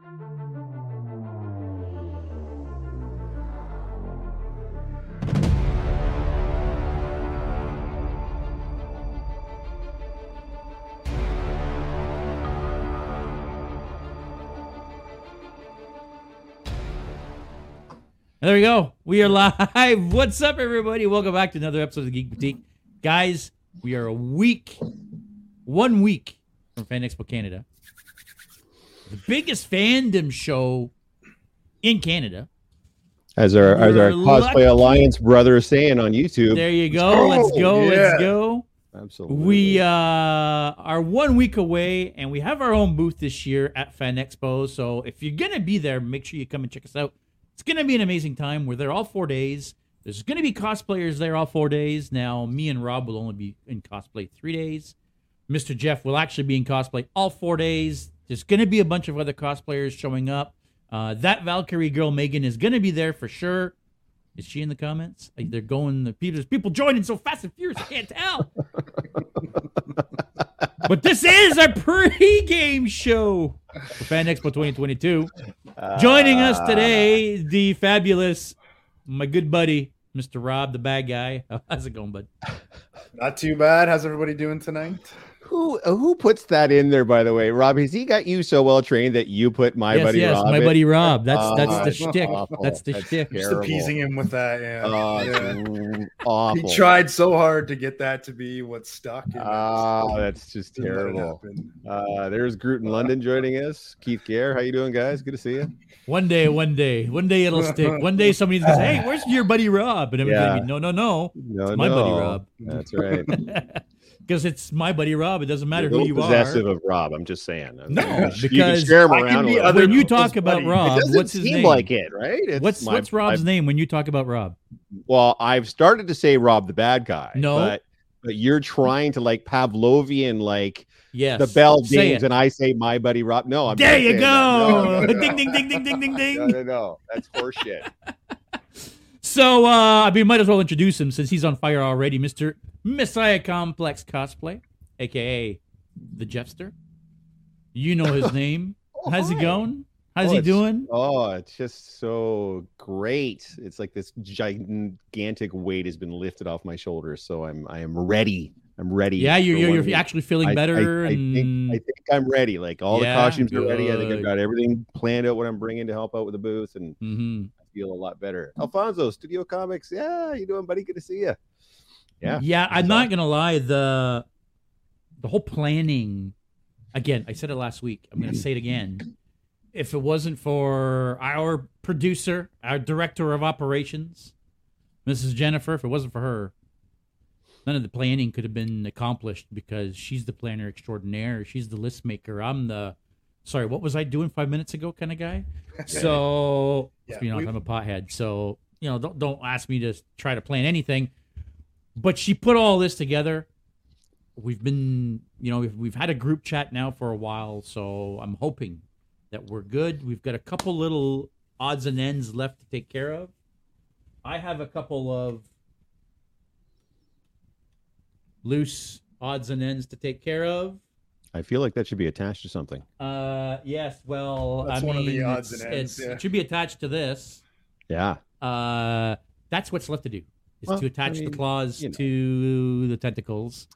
There we go. We are live. What's up, everybody? Welcome back to another episode of the Geek Boutique. Guys, we are a week, one week from Fan Expo Canada. The biggest fandom show in Canada. As our as our We're cosplay lucky. alliance brother is saying on YouTube. There you go. Let's go. yeah. Let's go. Absolutely. We uh, are one week away, and we have our own booth this year at Fan Expo. So if you're gonna be there, make sure you come and check us out. It's gonna be an amazing time. We're there all four days. There's gonna be cosplayers there all four days. Now, me and Rob will only be in cosplay three days. Mr. Jeff will actually be in cosplay all four days. There's gonna be a bunch of other cosplayers showing up. Uh, that Valkyrie girl Megan is gonna be there for sure. Is she in the comments? Like, They're going. The people, there's people joining so fast and furious. I can't tell. but this is a pre-game show for Fan Expo 2022. Joining us today, the fabulous, my good buddy, Mr. Rob, the bad guy. How's it going, bud? Not too bad. How's everybody doing tonight? Who uh, who puts that in there, by the way? Rob, has he got you so well trained that you put my yes, buddy yes, Rob? my in? buddy Rob. That's Oh, that's the that's shtick. That's the That's shtick. Just appeasing him with that. Yeah. Oh, Yeah. awful. He tried so hard to get that to be what stuck. Ah, just that's just didn't let it terrible. Uh, there's Groot in London joining us. Keith Gare, how you doing, guys? Good to see you. One day, one day, one day it'll stick. One day somebody's gonna say, "Hey, where's your buddy Rob?" And everybody's gonna be, "No, no, no, No, my buddy. Rob." That's right. because it's my buddy Rob. It doesn't matter who You're a who little you possessive are." of Rob. I'm just saying. No, You can because share him I can be when you talk about buddy. Rob, what's his seem name? like it, right? It's what's my- what's Rob's I've- name when you talk about Rob? Well, I've started to say Rob the bad guy. No. but, but you're trying to like Pavlovian, like Yes, the bell dings, and I say my buddy Rob. No, I'm There you. No, go. no, no, no. ding, ding, ding, ding, ding, ding, No, ding. no, no. That's horseshit. So, uh, I mean, might as well introduce him since he's on fire already, Mister Messiah Complex Cosplay, aka the Jeffster. You know his name. Oh, How's he going? How's Oh, he doing? Oh, it's just so great. It's like this gigantic weight has been lifted off my shoulders, so I'm I am ready. I'm ready. Yeah, you're you're, you're actually feeling I- I- better, I, think, I think I'm ready. Like all Yeah, the costumes are ready. I think. I've got everything planned out what I'm bringing to help out with the booth, and Mhm. Feel a lot better. Mm. Alfonso, Studio Comics. Yeah, you doing, buddy? Good to see you. Yeah, yeah. I'm that's not gonna lie the the whole planning. Again, I said it last week. I'm gonna say it again. If it wasn't for our producer, our director of operations, Mrs. Jennifer, if it wasn't for her, none of the planning could have been accomplished because she's the planner extraordinaire. She's the list maker. I'm the sorry, what was I doing five minutes ago kind of guy? So Yeah, you know, I'm a pothead. So you know, don't don't ask me to try to plan anything. But she put all this together. We've been, you know, we've, we've had a group chat now for a while, so I'm hoping that we're good. We've got a couple little odds and ends left to take care of. I have a couple of loose odds and ends to take care of. I feel like that should be attached to something. Uh, yes. Well, That's I one of the odds and ends, yeah. it should be attached to this. Yeah. Uh, that's what's left to do is Well, to attach I the claws you know. to the tentacles.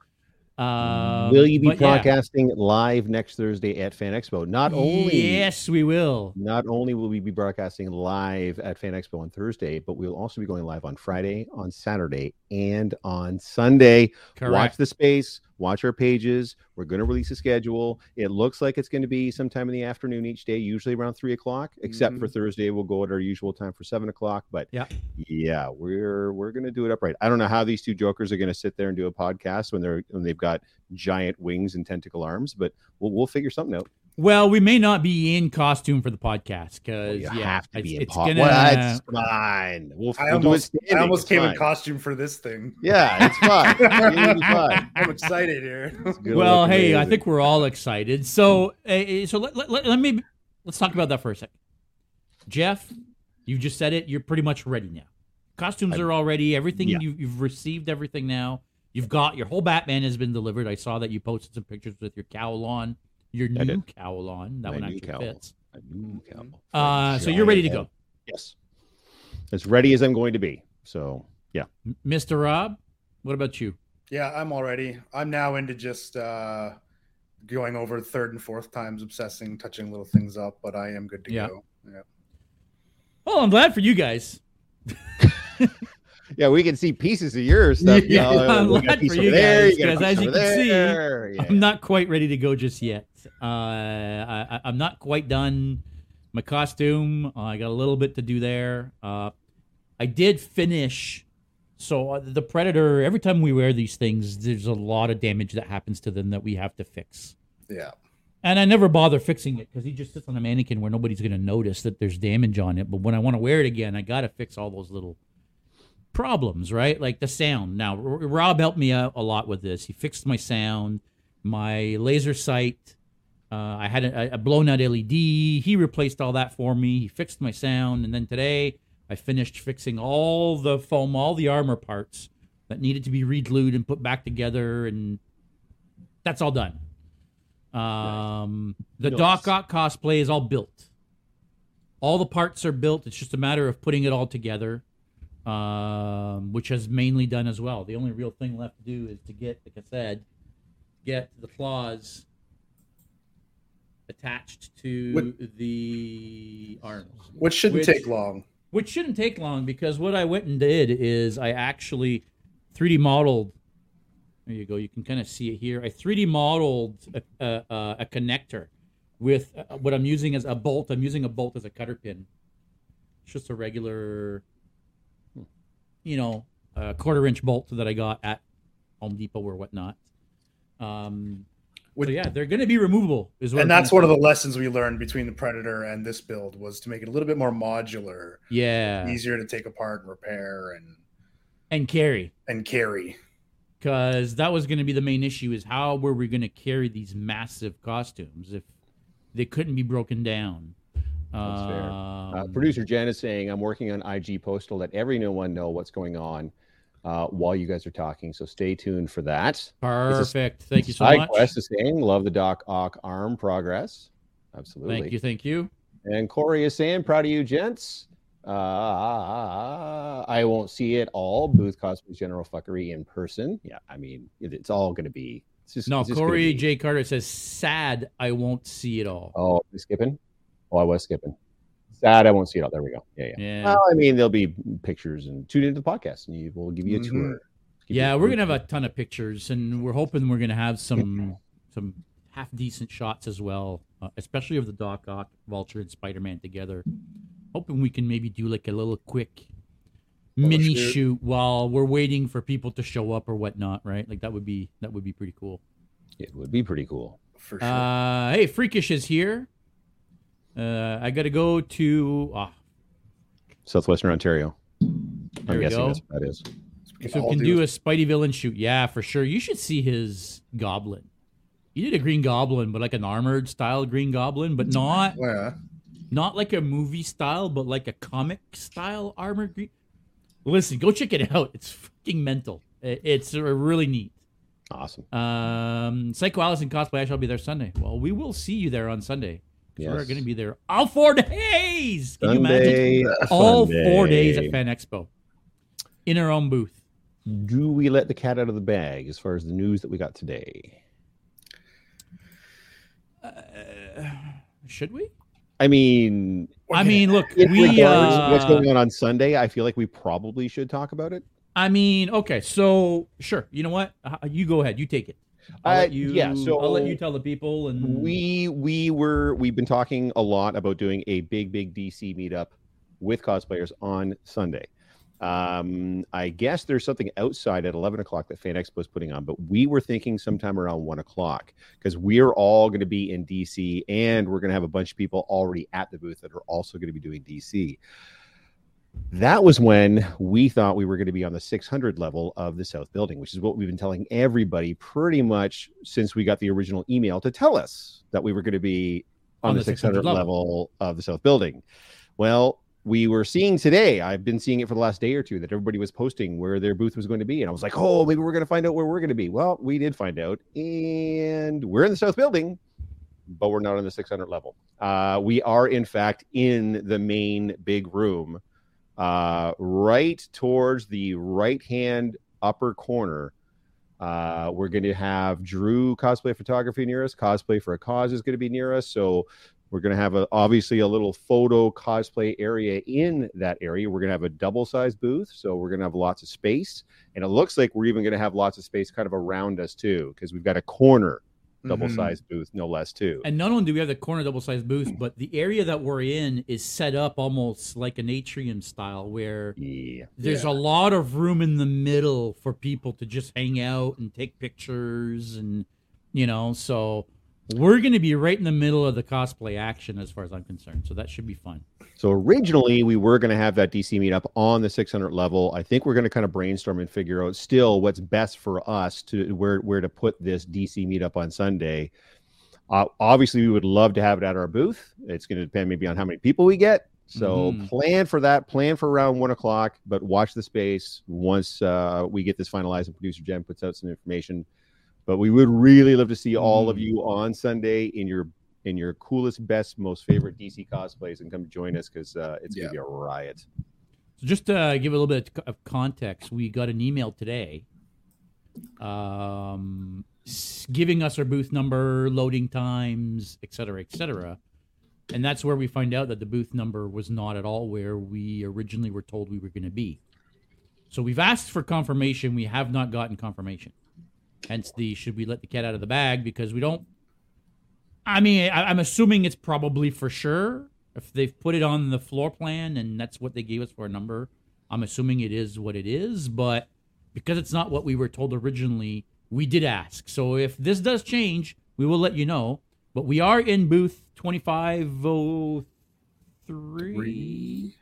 Um, Will you be but yeah. broadcasting live next Thursday at Fan Expo? Not only Yes, we will. Not only will we be broadcasting live at Fan Expo on Thursday, but we'll also be going live on Friday, on Saturday, and on Sunday. Correct. Watch the space, watch our pages. We're going to release a schedule. It looks like it's going to be sometime in the afternoon each day, usually around three o'clock. Except for Thursday, we'll go at our usual time for seven o'clock. But Yeah. yeah, we're we're going to do it upright. I don't know how these two jokers are going to sit there and do a podcast when they're when they've got giant wings and tentacle arms, but we'll we'll figure something out. Well, we may not be in costume for the podcast Well, because you yeah, have to it's, be in it's gonna. What? Come on. We'll, I we'll do it almost. I almost It's came in costume for this thing. Yeah, it's fine. It'll fine. I'm excited here. It's gonna Well, look hey, I think we're all excited. So, uh, so let, let, let, let me let's talk about that for a second. Jeff, you just said it. You're pretty much ready now. Costumes I- are already. Everything Yeah. you, you've received everything now. You've got your whole Batman has been delivered. I saw that you posted some pictures with your cowl on, your I new did. cowl on. That My one new actually cowl. fits. A new cowboy. Uh, so you're ready to go, Yes. As ready as I'm going to be. So yeah. Mr. Rob. What about you? Yeah, I'm already. I'm now into just uh going over third and fourth times, obsessing, touching little things up, but I am good to Yeah. go. Yeah. Well, I'm glad for you guys. Yeah, we can see pieces of your stuff. Yeah, you know, I'm we got a glad for you there, guys, got a 'cause piece as you over can see. Yeah. I'm not quite ready to go just yet. Uh, I, I- I'm not quite done. My costume, uh, I got a little bit to do there. Uh, I did finish. So uh, the predator. Every time we wear these things, there's a lot of damage that happens to them that we have to fix. Yeah. And I never bother fixing it because he just sits on a mannequin where nobody's going to notice that there's damage on it. But when I want to wear it again, I got to fix all those little problems, right? Like the sound. Now, R- Rob helped me out a lot with this. He fixed my sound, my laser sight. Uh, I had a, a blown out LED. He replaced all that for me. He fixed my sound. And then today, I finished fixing all the foam, all the armor parts that needed to be re-glued and put back together. And that's all done. Um, the Nice. Doc Ock cosplay is all built. All the parts are built. It's just a matter of putting it all together, um, which has mainly done as well. The only real thing left to do is to get, like I said, get the claws attached to What- the arms, Which shouldn't Which- take long. which shouldn't take long because what I went and did is I actually 3D modeled. There you go. You can kind of see it here. I 3D modeled a, a, a- connector with uh, what I'm using as a bolt. I'm using a bolt as a cutter pin. It's just a regular, you know, a quarter inch bolt that I got at Home Depot or whatnot. Um, so yeah, they're going to be removable. Is what And that's one of the lessons we learned between the Predator and this build was to make it a little bit more modular, yeah, easier to take apart and repair and and carry. and carry. because that was going to be the main issue is how were we going to carry these massive costumes if they couldn't be broken down That's fair. Um, Uh, producer Jen is saying, I'm working on IG post to let everyone know what's going on uh, while you guys are talking. So stay tuned for that. perfect thank you so Side much Quest is saying, love the Doc Ock arm progress. Absolutely. thank you thank you And Corey is saying, proud of you, gents. Uh, I won't see it all. Booth Cosplay General Fuckery in person. Yeah, I mean, it, it's all going to be. It's just, no it's just corey be- j carter says sad i won't see it all Oh, are we skipping? Oh, I was skipping. Sad, I won't see it all. There we go. Yeah, yeah. yeah Well, I mean, there'll be pictures and tune into the podcast, and you, we'll give you a Mhm. tour. Give yeah we're gonna have a ton of pictures and we're hoping we're gonna have some some half decent shots as well uh, especially of the doc ock vulture and spider-man together hoping we can maybe do like a little quick mini shoot. shoot while we're waiting for people to show up or whatnot right like that would be that would be pretty cool It would be pretty cool. For sure. uh hey freakish is here uh i gotta go to ah Southwestern Ontario. There I'm guessing go. that's what that is. We so all can do a Spidey villain shoot. Yeah, for sure. You should see his Goblin. He did a Green Goblin, but like an armored style Green Goblin, but not yeah. not like a movie style, but like a comic style armored Green. Listen, go check it out. It's fucking mental. It's uh, really neat. Awesome. Um, Psycho Allison cosplay. I shall be there Sunday. Well, we will see you there on Sunday. 'Cause We're going to be there all four days. Can you imagine? All fun four days at. Fan Expo in our own booth. Do we let the cat out of the bag as far as the news that we got today? Uh, should we? I mean, I mean, look, in we. regards to what's Uh, going on on Sunday, I feel like we probably should talk about it. I mean, okay, so sure. You know what? Uh, You go ahead. You take it. I'll Uh, let you. yeah, so I'll let you tell the people. And we we were we've been talking a lot about doing a big big DC meetup with cosplayers on Sunday. Um, I guess there's something outside at 11 o'clock that Fan Expo is putting on, but we were thinking sometime around one o'clock because we're all going to be in DC and we're going to have a bunch of people already at the booth that are also going to be doing DC. That was when we thought we were going to be on the 600 level of the South Building, which is what we've been telling everybody pretty much since we got the original email to tell us that we were going to be on, the 600, level. of the South Building. Well, we were seeing today, I've been seeing it for the last day or two, that everybody was posting where their booth was going to be. And I was like, oh, maybe we're going to find out where we're going to be. Well, we did find out, and we're in the South Building. but we're not on the 600 level. Uh, we are, in fact, in the main big room, uh, right towards the right hand upper corner. Uh, we're going to have Drew cosplay photography near us. Cosplay for a cause is going to be near us. So we're going to have a, obviously a little photo cosplay area in that area. We're going to have a double sized booth. So we're going to have lots of space. And it looks like we're even going to have lots of space kind of around us too, because we've got a corner Mm-hmm. double sized booth, no less too. And not only do we have the corner double sized booth, but the area that we're in is set up almost like an atrium style where yeah. there's Yeah. a lot of room in the middle for people to just hang out and take pictures and you know, so we're going to be right in the middle of the cosplay action as far as I'm concerned. So that should be fun. So originally we were going to have that DC meetup on the 600 level. I think we're going to kind of brainstorm and figure out still what's best for us to where where to put this DC meetup on Sunday. Uh, obviously, we would love to have it at our booth. It's going to depend maybe on how many people we get. So Mhm. plan for that. Plan for around one o'clock, but watch the space once uh, we get this finalized and producer Jen puts out some information. But we would really love to see all of Mm. you on Sunday in your in your coolest, best, most favorite DC cosplays and come join us because uh, it's Yeah. gonna be a riot. So just to give a little bit of context, we got an email today um, giving us our booth number, loading times, et cetera, et cetera. And that's where we find out that the booth number was not at all where we originally were told we were going to be. So we've asked for confirmation. We have not gotten confirmation. Hence the should we let the cat out of the bag because we don't. I mean, I, I'm assuming it's probably for sure. If they've put it on the floor plan and that's what they gave us for a number, I'm assuming it is what it is. But because it's not what we were told originally, we did ask. So if this does change, we will let you know. But we are in booth 2503. Forgot now.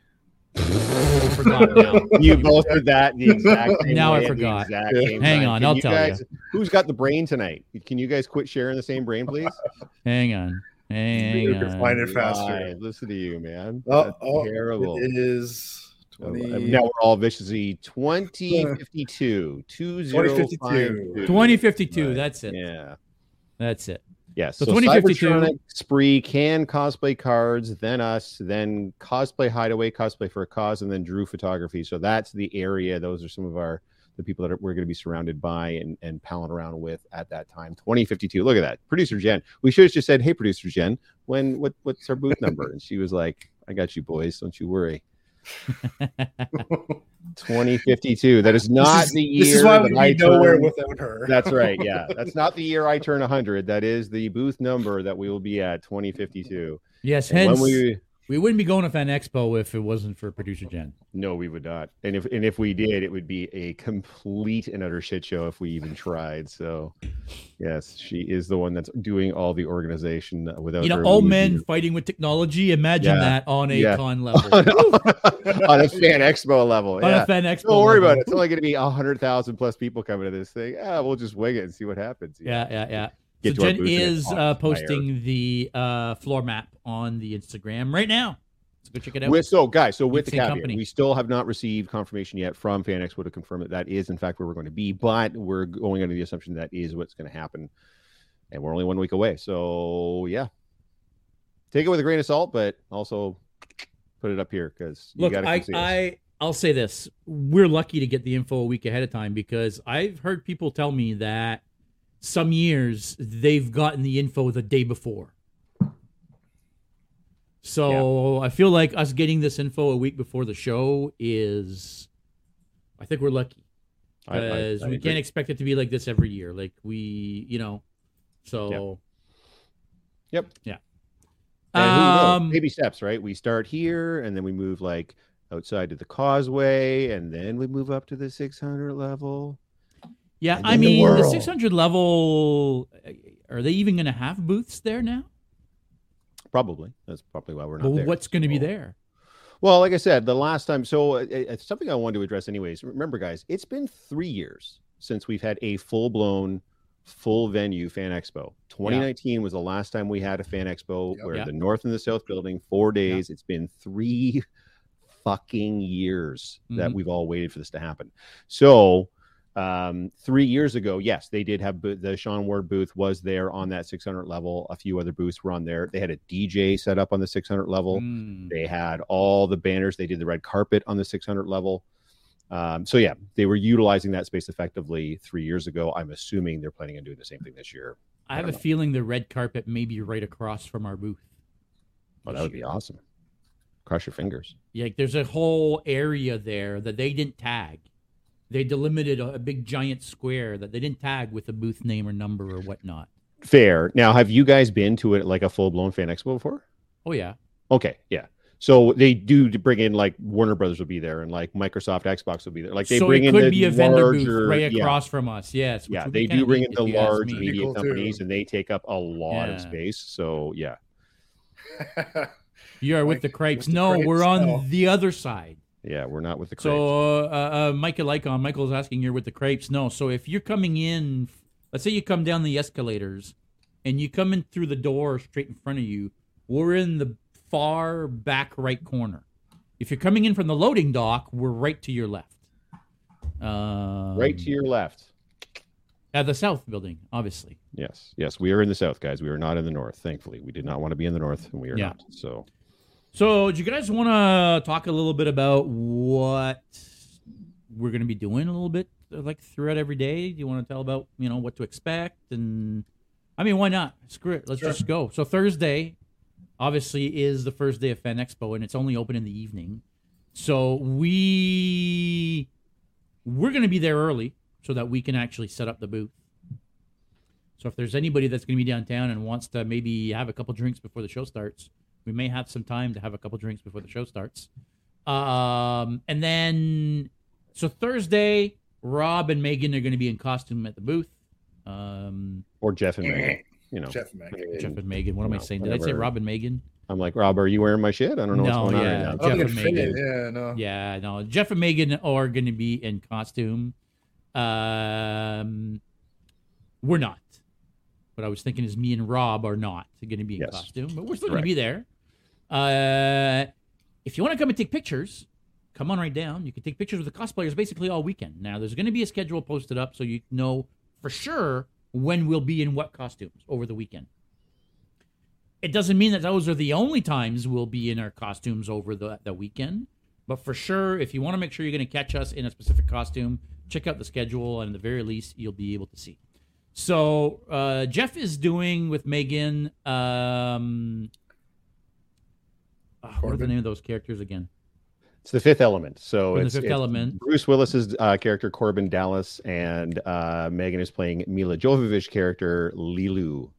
You both did that the exact Now I way at the forgot. exact Hang time. on, Can I'll you tell guys, Who's got the brain tonight? Can you guys quit sharing the same brain, please? Hang on. Hang You can find it faster. Why? Listen to you, man. Oh, That's oh, terrible. It is Uh, 20, Now we're all viciously 2052. 2052. 2052. 2052. Right. That's it. Yeah. That's it. Yes. So So, 2052 Cybertronic, Spree, can cosplay cards, then us, then cosplay hideaway, cosplay for a cause, and then Drew photography. So that's the area. Those are some of our the people that are, we're going to be surrounded by and, and palling around with at that time. 2052. Look at that. Producer Jen. We should have just said, Hey, producer Jen, when what what's our booth number? And she was like, I got you boys, don't you worry. 2052. That is not this is, the year. This is why we'd I be nowhere turned- without her. that's right. Yeah. That's not the year I turn 100. That is the booth number that we will be at 2052. Yes, And hence when we, we wouldn't be going to Fan Expo if it wasn't for producer Jen. no, we would not. And if and if we did, it would be a complete and utter shit show if we even tried. So, yes, she is the one that's doing all the organization without You know, old men fighting with technology. Imagine Yeah. that on a Yeah. con level. on, on a fan expo level. on Yeah. a Fan Expo. Don't worry level. about it. It's only going to be hundred thousand plus people coming to this thing. Yeah, we'll just wing it and see what happens. Yeah, yeah, yeah. Get so Jen is uh, posting the uh, floor map on the Instagram right now. So go check it out. With so guys, so with the caveat, company. we still have not received confirmation yet from Fan Expo to confirm that that is in fact where we're going to be, but we're going under the assumption that is what's going to happen, and we're only one week away. So yeah, take it with a grain of salt, but also put it up here because you Look, got to I, I, I'll say this: we're lucky to get the info a week ahead of time because I've heard people tell me that some years they've gotten the info the day before. So I feel like us getting this info a week before the show is, I think we're lucky because we agree. can't expect it to be like this every year. Like we, you know, so Yep. yeah. And? Um, baby steps, right? We start here, and then we move like outside to the causeway, and then we move up to the 600 level. Yeah, I then the mean, the, 600 level, uh, are they even going to have booths there now? Probably that's probably why we're not Well, there. what's going to be there? Well, like I said, the last time, so uh, it's something I wanted to address, anyways. Remember, guys, it's been three years since we've had a full blown, full venue fan expo. 2019 was the last time we had a fan expo Yep. where Yeah. the North and the South building, four days. It's been three fucking years that Mhm. we've all waited for this to happen. So, Um, three years ago, yes, they did have bo- the Sean Ward booth was there on that 600 level. A few other booths were on there. They had a DJ set up on the 600 level. Mm. They had all the banners. They did the red carpet on the 600 level. Um, so yeah, they were utilizing that space effectively three years ago. I'm assuming they're planning on doing the same thing this year. I have a know. feeling the red carpet may be right across from our booth. Oh, that would be awesome. Cross your fingers. Yeah, like there's a whole area there that they didn't tag. They delimited a, a big giant square that they didn't tag with a booth name or number or whatnot. Fair. Now, have you guys been to it like a full blown fan expo before? Oh yeah, Okay, yeah. So they do bring in like Warner Brothers will be there and like Microsoft, Xbox will be there. Like they so bring it in could the be a vendor larger, booth right yeah, across from us. Yes, yeah. They do bring in the large media Cool, too. companies and they take up a lot of space. So yeah, You are with Like, the crepes. with the No, crepes, we're on no. the other side. Yeah, we're not with the crepes. So, uh, uh, Michael Icon, Michael's asking you're with the crepes. No, so if you're coming in, let's say you come down the escalators and you come in through the door straight in front of you, we're in the far back right corner. If you're coming in from the loading dock, we're right to your left. Um, right to your left. at the south building, obviously. Yes, yes, we are in the south, guys. We are not in the north. Thankfully, we did not want to be in the north, and we are Yeah. not. So So, do you guys want to talk a little bit about what we're going to be doing a little bit, like throughout every day? Do you want to tell about you know what to expect? And I mean, why not? Screw it, let's Sure. just go. So Thursday, obviously, is the first day of Fan Expo, and it's only open in the evening. So we we're going to be there early so that we can actually set up the booth. So if there's anybody that's going to be downtown and wants to maybe have a couple drinks before the show starts, we may have some time to have a couple drinks before the show starts. Um, and then so Thursday, Rob and Megan are going to be in costume at the booth. Um, or Jeff and Megan, you know. Jeff and Megan. Jeff and Megan. What am I saying? Did I say. Rob and Megan? I'm like, Rob, are you wearing my shit? I don't know No, what's going yeah. on right now. Jeff and. Megan. Yeah, no. Yeah, no. Jeff and Megan are going to be in costume. Um, we're not. What I was thinking is me and Rob are not going to be in Yes. costume, but we're still going to be there. Uh, if you want to come and take pictures, come on right down. You can take pictures with the cosplayers basically all weekend. Now, there's going to be a schedule posted up so you know for sure when we'll be in what costumes over the weekend. It doesn't mean that those are the only times we'll be in our costumes over the, the weekend. But for sure, if you want to make sure you're going to catch us in a specific costume, check out the schedule, and at the very least, you'll be able to see. So uh, Jeff is doing with Megan. Um, uh, what are the name of those characters again? It's the fifth element. So From the Fifth it's Element. Bruce Willis's uh, character Korben Dallas, and uh, Megan is playing Milla Jovovich character Leeloo.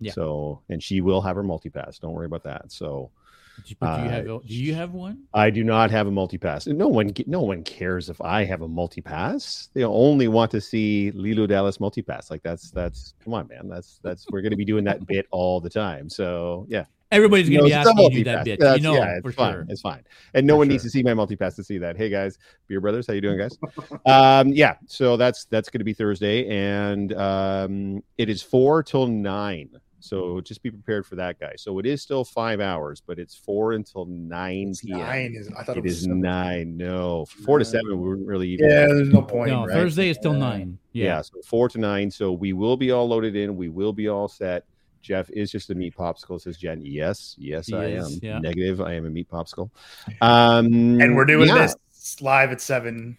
Yeah. So, and she will have her multipass. Don't worry about that. So, Do you, but do you Uh, have? Do you have one? I do not have a multipass. No one, no one cares if I have a multipass. They only want to see Leeloo Dallas multipass. Like that's that's come on, man. That's that's we're going to be doing that bit all the time. So yeah, Everybody's going to be asking you that bit. That's- you know, yeah, it's for fine. sure. It's fine. And no For one needs to see my multipass to see that. Hey guys, Beer Brothers, how you doing, guys? um, yeah. So that's that's going to be Thursday, and um, it is four till nine. So just be prepared for that, guy. So it is still five hours, but it's four until nine It's p.m. nine. Is, I thought it, It was is nine. No, four to seven. We wouldn't really even. Yeah, there's no point. No, right? Thursday is still Yeah. nine. Yeah. Yeah. So four to nine. So we will be all loaded in. We will be all set. Jeff is just a meat popsicle, says Jen. Yes, yes, He I is, am. yeah. Negative. I am a meat popsicle. Um, And we're doing yeah, this live at seven.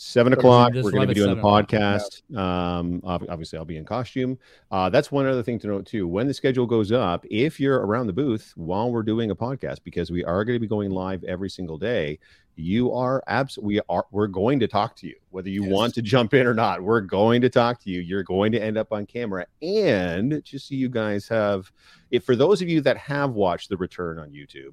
Seven o'clock. We're going to be doing the podcast. Um, obviously, I'll be in costume. Uh, that's one other thing to note too. When the schedule goes up, if you're around the booth while we're doing a podcast, because we are going to be going live every single day, you are abs. We are. We're going to talk to you, whether you Yes. want to jump in or not. We're going to talk to you. You're going to end up on camera, and just so you guys have, if for those of you that have watched the return on YouTube,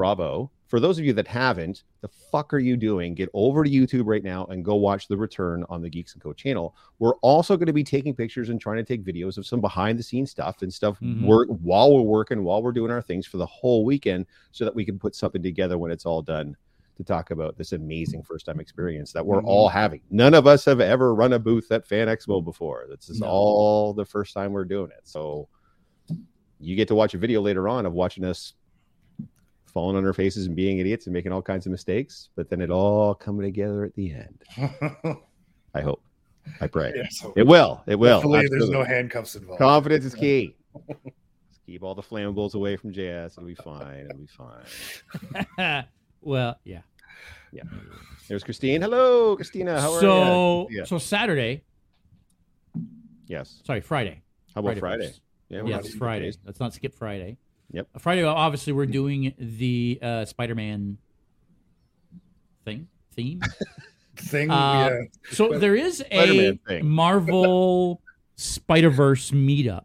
bravo. For those of you that haven't, the fuck are you doing? Get over to YouTube right now and go watch the return on the Geeks and Co channel. We're also going to be taking pictures and trying to take videos of some behind the scenes stuff and stuff Mhm. work while we're working, while we're doing our things for the whole weekend, so that we can put something together when it's all done to talk about this amazing first time experience that we're Mhm. all having. None of us have ever run a booth at Fan Expo before. This is No. all the first time we're doing it. So you get to watch a video later on of watching us falling on our faces and being idiots and making all kinds of mistakes, but then it all coming together at the end. I hope. I pray. Yeah, so It will. It will. hopefully there's no handcuffs involved. Confidence is key. Just keep all the flammables away from JS. It'll be fine. It'll be fine. well, yeah. Yeah. There's Christine. Hello, Christina. How are so you? Yeah. so Saturday, Yes. sorry, Friday. How about Friday Friday? Yeah, we're Yes, Friday. days. Let's not skip Friday. Yep. Friday, obviously, we're doing the uh, Spider-Man thing theme. Thing, Uh, yeah. So there is a. Marvel Spider Verse meetup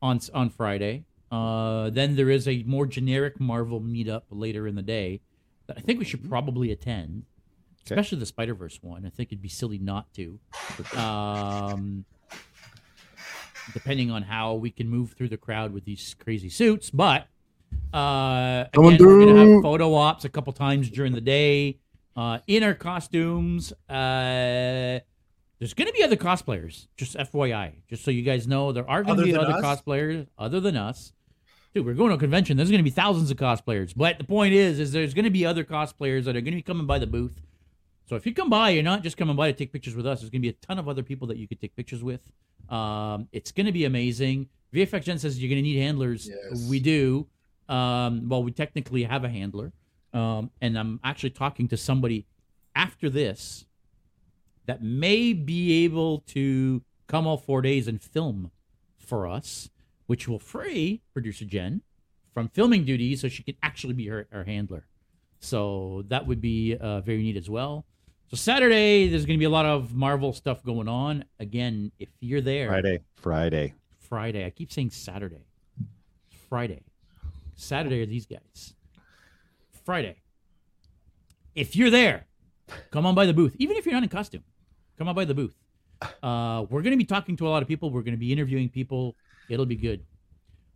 on on Friday. Uh, then there is a more generic Marvel meetup later in the day that I think we should probably attend, Okay. especially the Spider Verse one. I think it'd be silly not to. Um, depending on how we can move through the crowd with these crazy suits, but uh, again, we're gonna have photo ops a couple times during the day uh, in our costumes. Uh, there's going to be other cosplayers, just FYI, just so you guys know, there are going to Other be other us? cosplayers other than us. Dude, we're going to a convention. There's going to be thousands of cosplayers, but the point is, is there's going to be other cosplayers that are going to be coming by the booth. So if you come by, you're not just coming by to take pictures with us. There's going to be a ton of other people that you could take pictures with. Um, it's going to be amazing. VFX Gen says you're going to need handlers. Yes. We do. Um, well, we technically have a handler, um, and I'm actually talking to somebody after this that may be able to come all four days and film for us, which will free producer Jen from filming duties, so she can actually be her, our handler. So that would be uh, very neat as well. So Saturday, there's going to be a lot of Marvel stuff going on. Again, if you're there, Friday. Friday. Friday. I keep saying Saturday. Friday. Saturday are these guys. Friday. If you're there, come on by the booth. Even if you're not in costume, come on by the booth. Uh, we're going to be talking to a lot of people. We're going to be interviewing people. It'll be good.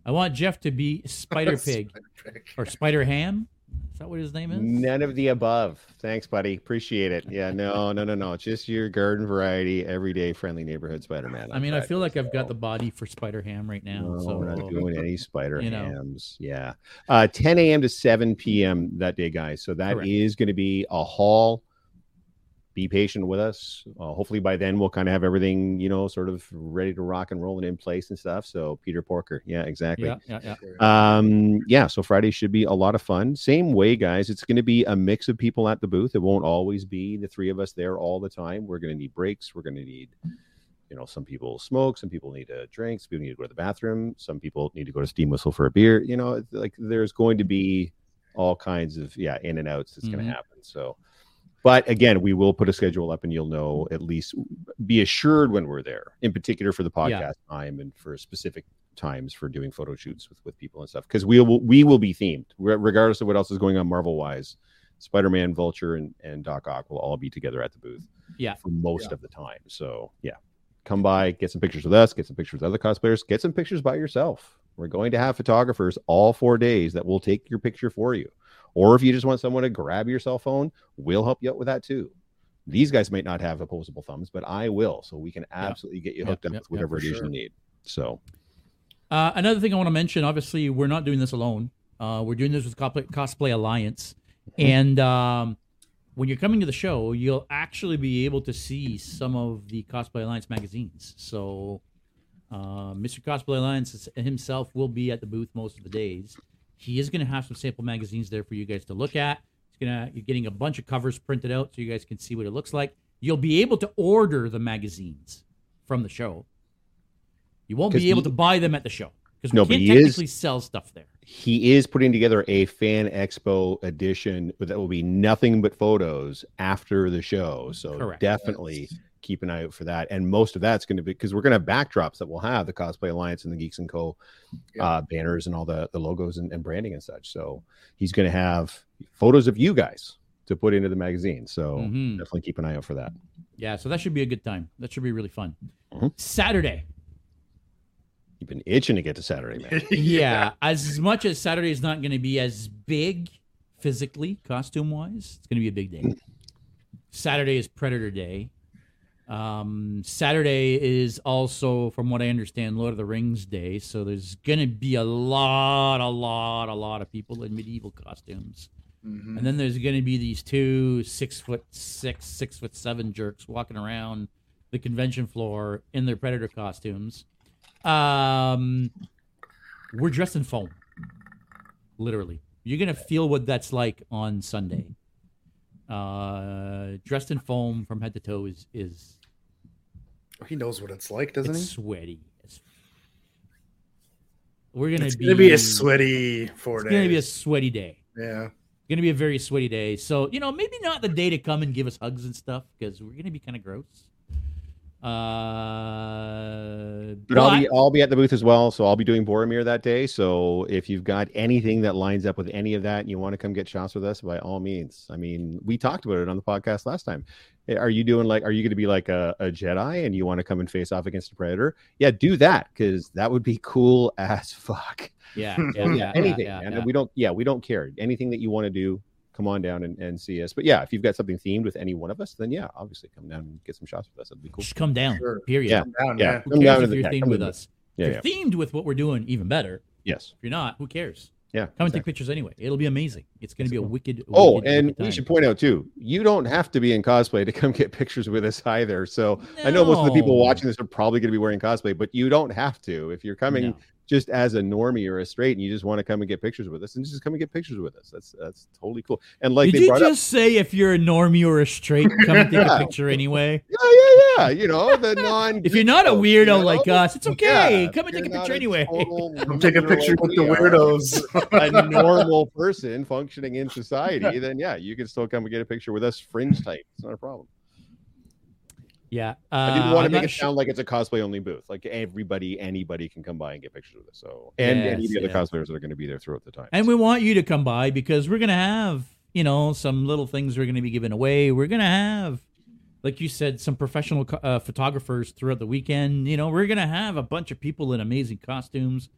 I want Jeff to be Spider Pig Spider-Pig. or Spider Ham. Is that what his name is? None of the above. Thanks, buddy. Appreciate it. Yeah, no, no, no, no. It's just your garden variety, everyday friendly neighborhood Spider-Man. I mean, I feel like I've got the body for Spider Ham right now. No, so we're not doing any spider you know. hams. Yeah. Uh, 10 a.m. to 7 p.m. that day, guys. So that is Correct. going to be a hall. Be patient with us. Uh, hopefully by then we'll kind of have everything, you know, sort of ready to rock and roll and in place and stuff. So Peter Porker. Yeah, exactly. yeah, yeah, yeah. Um, yeah, so Friday should be a lot of fun. Same way, guys. It's going to be a mix of people at the booth. It won't always be the three of us there all the time. We're going to need breaks. We're going to need, you know, some people smoke, some people need a drink, some people need to go to the bathroom, some people need to go to Steam Whistle for a beer. You know, like there's going to be all kinds of yeah in and outs that's going Mhm. to happen. So. But again, we will put a schedule up, and you'll know at least be assured when we're there. In particular, for the podcast Yeah. time and for specific times for doing photo shoots with, with people and stuff because we will we will be themed regardless of what else is going on marvel wise spider-man vulture and, and doc ock will all be together at the booth Yeah. for most Yeah. of the time so yeah come by get some pictures with us get some pictures with other cosplayers get some pictures by yourself we're going to have photographers all four days that will take your picture for you or if you just want someone to grab your cell phone we'll help you out with that too these guys might not have opposable thumbs but i will so we can absolutely get you hooked up yep, with whatever it is sure. you need so Uh, another thing I want to mention, obviously, we're not doing this alone. Uh, we're doing this with Cosplay, Cosplay Alliance, and um, when you're coming to the show, you'll actually be able to see some of the Cosplay Alliance magazines. So, uh, Mr. Cosplay Alliance himself will be at the booth most of the days. He is going to have some sample magazines there for you guys to look at. He's gonna you're getting a bunch of covers printed out so you guys can see what it looks like. You'll be able to order the magazines from the show. You won't be able he- to buy them at the show because we No, can't he is- sell stuff there. he is putting together a fan expo edition that will be nothing but photos after the show so Correct. definitely keep an eye out for that and most of that's going to be because we're going to have backdrops that will have the cosplay alliance and the geeks and co Yeah. uh, banners and all the, the logos and, and branding and such so he's going to have photos of you guys to put into the magazine so Mhm. definitely keep an eye out for that Yeah, so that should be a good time. That should be really fun. Mhm. Saturday. you've been itching to get to saturday man Yeah, as much as Saturday is not going to be as big physically, costume wise, it's going to be a big day. Saturday is Predator Day. Um, Saturday is also, from what I understand, Lord of the Rings Day. So there's gonna be a lot, a lot, a lot of people in medieval costumes. Mhm. And then there's going to be these two six foot six, six foot seven jerks walking around the convention floor in their predator costumes. Um, we're dressed in foam, literally. You're gonna feel what that's like on Sunday. Uh, dressed in foam from head to toe is is He knows what it's like, doesn't it's he? sweaty. It's, we're gonna It's be gonna be a sweaty four It's days. gonna be a sweaty day. yeah. Gonna be a very sweaty day. So, you know, maybe not the day to come and give us hugs and stuff because we're gonna be kind of gross. Uh, But I'll be I'll be at the booth as well, so I'll be doing Boromir that day. So if you've got anything that lines up with any of that, and you want to come get shots with us, by all means. I mean, we talked about it on the podcast last time. Eh, Are you doing like? Are you going to be like a, a Jedi, and you want to come and face off against a Predator? Yeah, do that because that would be cool as fuck. yeah, Yeah, yeah, yeah, anything, yeah, man. yeah. We don't. Yeah, we don't care. Anything that you want to do, come on down and, and see us. But yeah, if you've got something themed with any one of us, then yeah, obviously come down and get some shots with us. That'd be cool. Just come down. Sure. Period. Yeah. Come down, Yeah. yeah. Who Come cares down if to the- you're yeah, themed come with us? Yeah, if you're themed with what we're doing, even better. Yes. If you're not, who cares? Yeah. Come and take pictures anyway. It'll be amazing. It's going to be a wicked. Oh, wicked, and wicked we should point out too, you don't have to be in cosplay to come get pictures with us either. So I know most of the people watching this are probably going to be wearing cosplay, but you don't have to. If you're coming No. Just as a normie or a straight and you just want to come and get pictures with us, and just come and get pictures with us. That's that's totally cool. And like Did they you brought just say if you're a normie or a straight, come and take Yeah. a picture anyway? yeah, yeah, yeah. You know, the non. If you're not a weirdo like us, it's okay. Come and take a not picture anyway. total Come take a picture with the weirdos. a normal person functioning in society, then yeah, you can still come and get a picture with us fringe type. It's not a problem. Yeah. Uh, I didn't want I'm to make it sure- sound like it's a cosplay only booth. Like everybody, anybody can come by and get pictures with us. So and any of the Yes, other cosplayers that are going to be there throughout the time. And we want you to come by because we're gonna have, you know, some little things we're gonna be giving away. We're gonna have, like you said, some professional uh, photographers throughout the weekend. You know, we're gonna have a bunch of people in amazing costumes.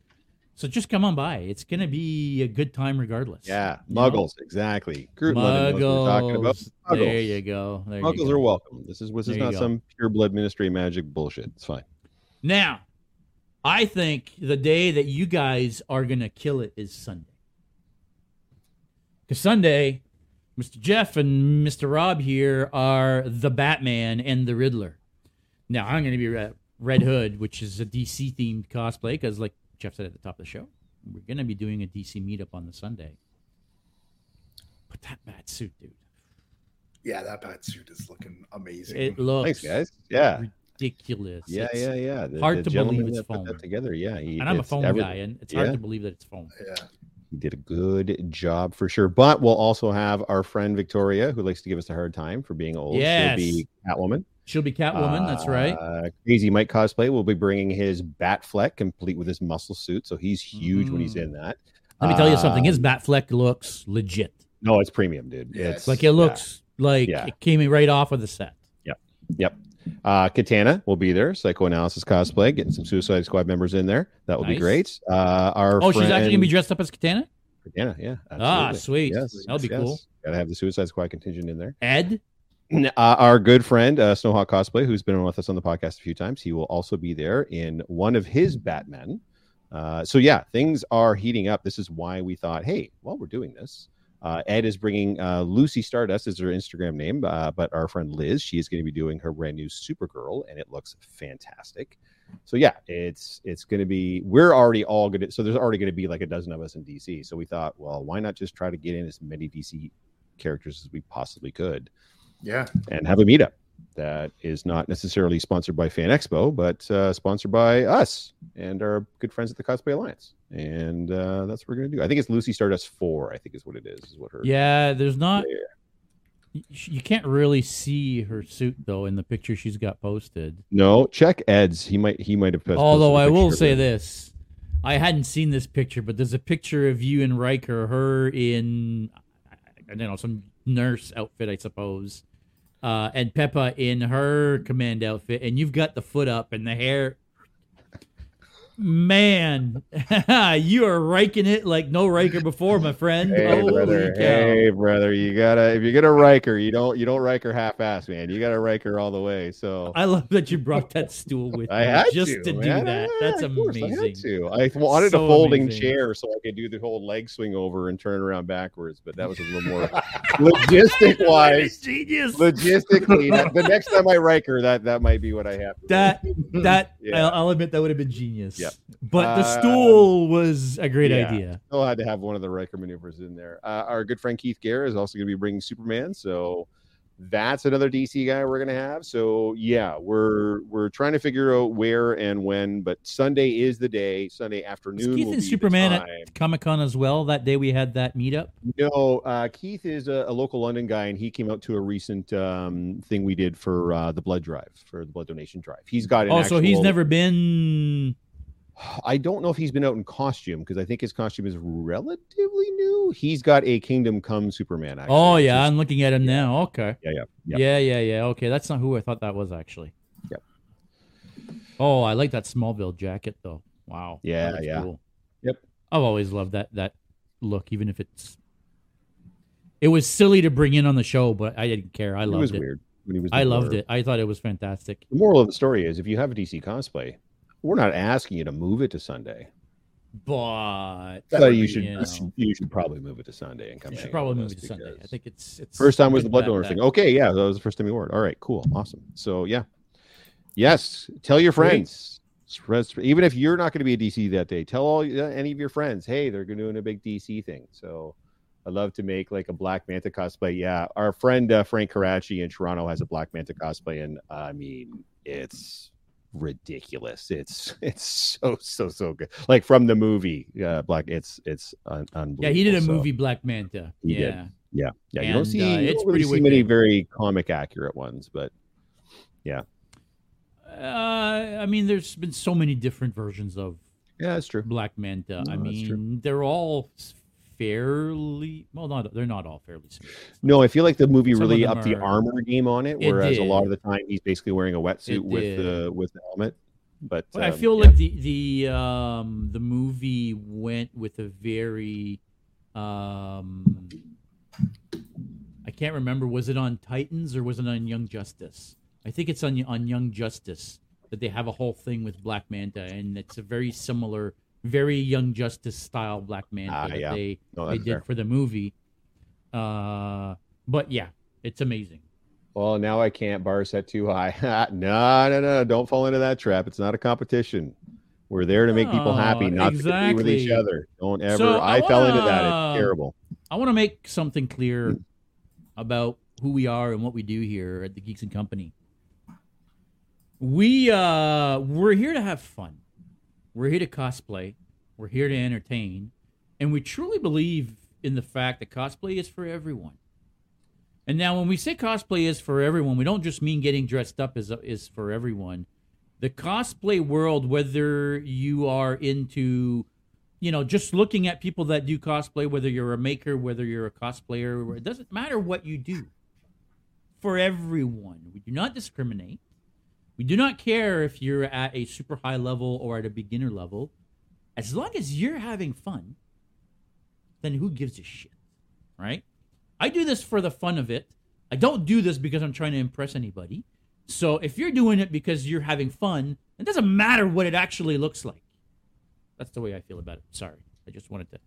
So just come on by. It's gonna be a good time regardless. yeah, You know? muggles exactly. Groot what we're talking about. Muggles. Muggles. There you go. There you Muggles go. are welcome. This is this There is not some pure blood ministry magic bullshit. It's fine. Now, I think the day that you guys are gonna kill it is Sunday. Because Sunday, Mr. Jeff and Mr. Rob here are the Batman and the Riddler. Now I'm gonna be Red, Red Hood, which is a DC themed cosplay, because like Jeff said at the top of the show, we're gonna be doing a DC meetup on the Sunday. But that bat suit, dude, yeah, that bat suit is looking amazing. it looks Thanks, guys. Yeah, ridiculous. yeah, It's- yeah, yeah. The, hard the to believe it's that put foam. that together. Yeah, he, And I'm a foam everything. guy, and it's hard Yeah. to believe that it's foam. yeah. He did a good job for sure. But we'll also have our friend Victoria, who likes to give us a hard time for being old. Yes. She'll be Catwoman. She'll be Catwoman. that's right. Uh, Crazy Mike cosplay will be bringing his Batfleck complete with his muscle suit, so he's huge when he's Mm. in that. Let me tell you something. His Um, Batfleck looks legit. no, it's premium, dude. Yeah, it's Like it looks like Yeah. it came right off of the set. Yep. Uh, Katana will be there. Psychoanalysis cosplay, getting some Suicide Squad members in there. That will be great. Uh, our Oh, she's actually gonna be dressed up as Katana. Katana. Yeah. Ah, sweet. Yes, That'll be cool. Got to have the Suicide Squad contingent in there. Ed. Uh, our good friend uh, Snowhawk Cosplay, who's been with us on the podcast a few times, he will also be there in one of his Batmen. Uh, so yeah, things are heating up. This is why we thought, hey, while we're doing this, uh, Ed is bringing uh, Lucy Stardust is her Instagram name, uh, but our friend Liz, she is going to be doing her brand new Supergirl, and it looks fantastic. So yeah, it's it's going to be. We're already all going to. So there's already going to be like a dozen of us in DC. So we thought, well, why not just try to get in as many DC characters as we possibly could Yeah. and have a meetup that is not necessarily sponsored by Fan Expo, but uh, sponsored by us and our good friends at the Cosplay Alliance. And uh, that's what we're going to do. I think it's Lucy Stardust 4, I think is what it is, is what her. Yeah, there's not. Yeah. You can't really see her suit though in the picture she's got posted. No, check Ed's. He might he might have posted Although I will say this, I hadn't seen this picture, but there's a picture of you and Riker, her in I don't know some nurse outfit, I suppose, uh, and Peppa in her command outfit, and you've got the foot up and the hair. Man, you are raking it like no Riker before, my friend. Hey Holy brother, cow. hey brother, you gotta if you get a raker, Riker, you don't you don't Riker half-ass, man. You gotta Riker all the way. So I love that you brought that stool with I you had just to, to, do man. that. I- That's of course, I had amazing. to. I wanted So a folding amazing. chair so I could do the whole leg swing over and turn around backwards, but that was a little more logistic wise. Genius. Logistically, the next time I Riker, that that might be what I have. to do. That that Yeah. I'll, I'll admit that would have been genius. Yep. But the Uh, stool was a great yeah. idea. Still had to have one of the Riker maneuvers in there. Uh, our good friend Keith Gare is also going to be bringing Superman, so that's another DC guy we're going to have. So yeah, we're we're trying to figure out where and when, but Sunday is the day. Sunday afternoon. Keith will and be the Superman at. Comic Con as well. That day we had that meetup. No, uh, Keith is a, a local London guy, and he came out to a recent um, thing we did for uh, the blood drive, for the blood donation drive. He's got an Oh, so he's never been. I don't know if he's been out in costume because I think his costume is relatively new. He's got a Kingdom Come Superman. Actually, Oh yeah, is- I'm looking at him now. Okay. yeah, yeah, yeah. Yeah, yeah, yeah. Okay, that's not who I thought that was actually. Yep. Oh, I like that Smallville jacket though. Wow. Yeah, yeah. cool. Yep. I've always loved that that look, even if it's. It was silly to bring in on the show, but I didn't care. I it loved was it. weird when he was. I loved it. I thought it was fantastic. The moral of the story is, if you have a DC cosplay, we're not asking you to move it to Sunday. But That But would you should, you you know. should you should probably move it to Sunday and come. you should probably move it to Sunday. I think it's it's First time was the blood donor thing. Okay, yeah, that was the first time you wore it. All right, cool, awesome. So yeah, yes, tell your friends. Spread- Even if you're not going to be a DC that day, tell all uh, any of your friends, hey, they're going to doing a big DC thing. So I'd love to make like a Black Manta cosplay. Yeah, our friend uh, Frank Karachi in Toronto has a Black Manta cosplay, and I mean, it's ridiculous. It's it's so so so good. Like from the movie uh, Black. It's it's un- unbelievable. Yeah, he did a So, movie Black Manta. Yeah. did. Yeah, yeah. You don't see, uh, you it's don't really pretty see many very comic accurate ones, but yeah. Uh, I mean, there's been so many different versions of yeah, that's true. Black Manta. I No, true. mean, they're all fairly well. Not they're not all fairly similar. No, I feel like the movie Some really upped the armor game on it, It whereas a lot of the time he's basically wearing a wetsuit with the with the helmet. But But I um, feel yeah. like the the um the movie went with a very um I can't remember was it on Titans or was it on Young Justice? I think it's on on Young Justice that they have a whole thing with Black Manta and it's a very similar very Young Justice style Black Manta Ah, that yeah. they no, they did fair. for the movie. Uh but yeah, it's amazing. Well, now I can't bar set too high. no, no, no, don't fall into that trap. It's not a competition. We're there to make people happy, not to compete with each other. Don't ever. So, I, I fell into that. It's terrible. I want to make something clear about who we are and what we do here at the Geeks and Company. We uh we're here to have fun. We're here to cosplay. We're here to entertain, and we truly believe in the fact that cosplay is for everyone. And now, when we say cosplay is for everyone, we don't just mean getting dressed up is is for everyone. The cosplay world, whether you are into you know, just looking at people that do cosplay, whether you're a maker, whether you're a cosplayer, it doesn't matter what you do. For everyone, we do not discriminate. We do not care if you're at a super high level or at a beginner level. As long as you're having fun, then who gives a shit, right? I do this for the fun of it. I don't do this because I'm trying to impress anybody. So if you're doing it because you're having fun, it doesn't matter what it actually looks like. That's the way I feel about it. Sorry, I just wanted to.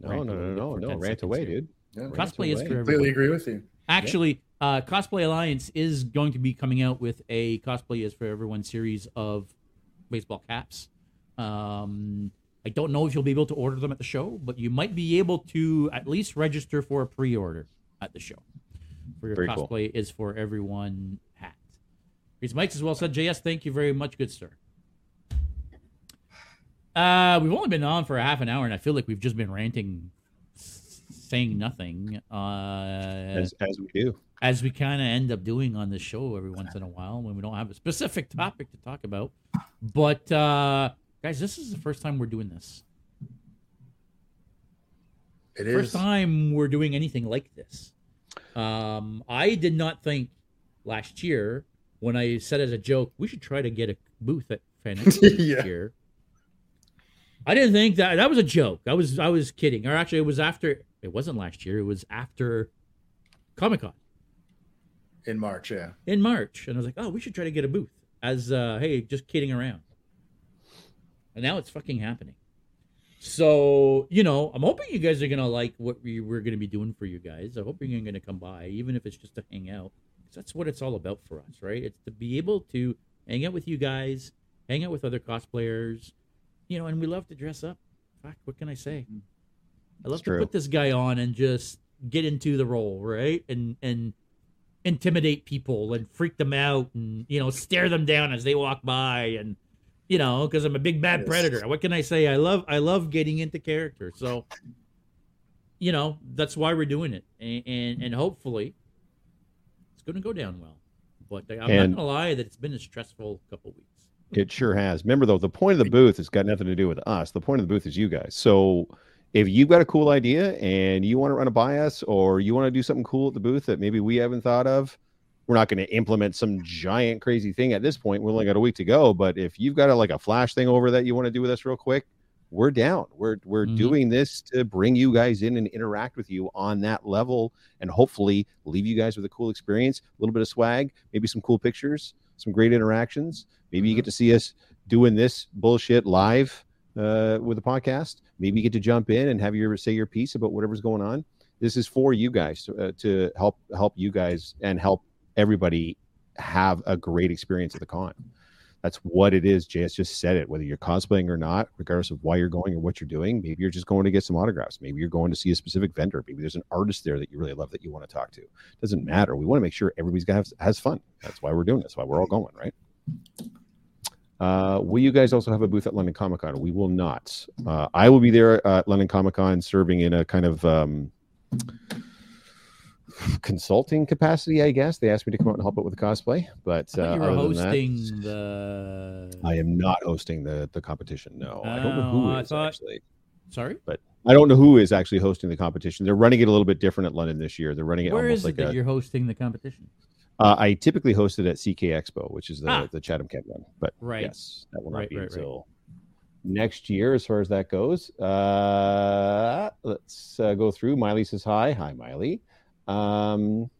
No, no, no, no, no. Rant away, here. dude. Yeah, Cosplay is away. for completely agree with you. Actually, uh, Cosplay Alliance is going to be coming out with a Cosplay is for Everyone series of baseball caps. Um, I don't know if you'll be able to order them at the show, but you might be able to at least register for a pre-order at the show for your Very cool. Cosplay is for Everyone hat. Reese Mikes as well said, JS, thank you very much, good sir. Uh, we've only been on for a half an hour, and I feel like we've just been ranting, saying nothing. Uh, As as we do. as we kind of end up doing on this show every once in a while when we don't have a specific topic to talk about. But uh, guys, this is the first time we're doing this. It First is. time we're doing anything like this. Um, I did not think last year when I said as a joke we should try to get a booth at Fan Expo this Yeah. year. I didn't think that that was a joke. I was I was kidding. Or actually, it was after. It wasn't last year. It was after Comic Con in March. Yeah. in March, and I was like, oh, we should try to get a booth. As uh, hey, just kidding around. And now it's fucking happening. So you know, I'm hoping you guys are gonna like what we, we're gonna be doing for you guys. I hope you're gonna come by, even if it's just to hang out. that's what it's all about for us, right? It's to be able to hang out with you guys, hang out with other cosplayers, you know, and we love to dress up. Fuck, what can I say? I love It's to true. put this guy on and just get into the role, right? And and intimidate people and freak them out and you know stare them down as they walk by and you know because I'm a big bad Yes. predator. What can I say? I love I love getting into character. So you know that's why we're doing it, and and, and hopefully it's going to go down well. But I'm And- not gonna lie that it's been a stressful couple weeks. It sure has. Remember though, the point of the booth has got nothing to do with us. The point of the booth is you guys. So if you've got a cool idea and you want to run a bias or you want to do something cool at the booth that maybe we haven't thought of, we're not going to implement some giant crazy thing at this point. We only got a week to go. But if you've got a, like a flash thing over that you want to do with us real quick, we're down. We're we're Mhm. doing this to bring you guys in and interact with you on that level, and hopefully leave you guys with a cool experience, a little bit of swag, maybe some cool pictures, some great interactions. Maybe you get to see us doing this bullshit live uh, with the podcast. Maybe you get to jump in and have your say your piece about whatever's going on. This is for you guys to, uh, to help help you guys and help everybody have a great experience at the con. That's what it is. JS just said it. Whether you're cosplaying or not, regardless of why you're going or what you're doing, maybe you're just going to get some autographs. Maybe you're going to see a specific vendor. Maybe there's an artist there that you really love that you want to talk to. Doesn't matter. We want to make sure everybody's got has, has fun. That's why we're doing this. Why we're all going, right? Uh, will you guys also have a booth at London Comic Con? We will not. Uh, I will be there at London Comic Con serving in a kind of um, consulting capacity, I guess. They asked me to come out and help out with the cosplay, but uh, you were other than that, hosting the. I am not hosting the the competition. No, I don't know who Oh, I is thought- actually. Sorry, but I don't know who is actually hosting the competition. They're running it a little bit different at London this year. They're running it where is like it that a. you're hosting the competition? Uh, I typically host it at CK Expo, which is the Ah. the Chatham Kent one. But Right. yes, that will not Right, be right, right. until next year, as far as that goes. Uh, let's uh, go through. Miley says hi. Hi, Miley. Um,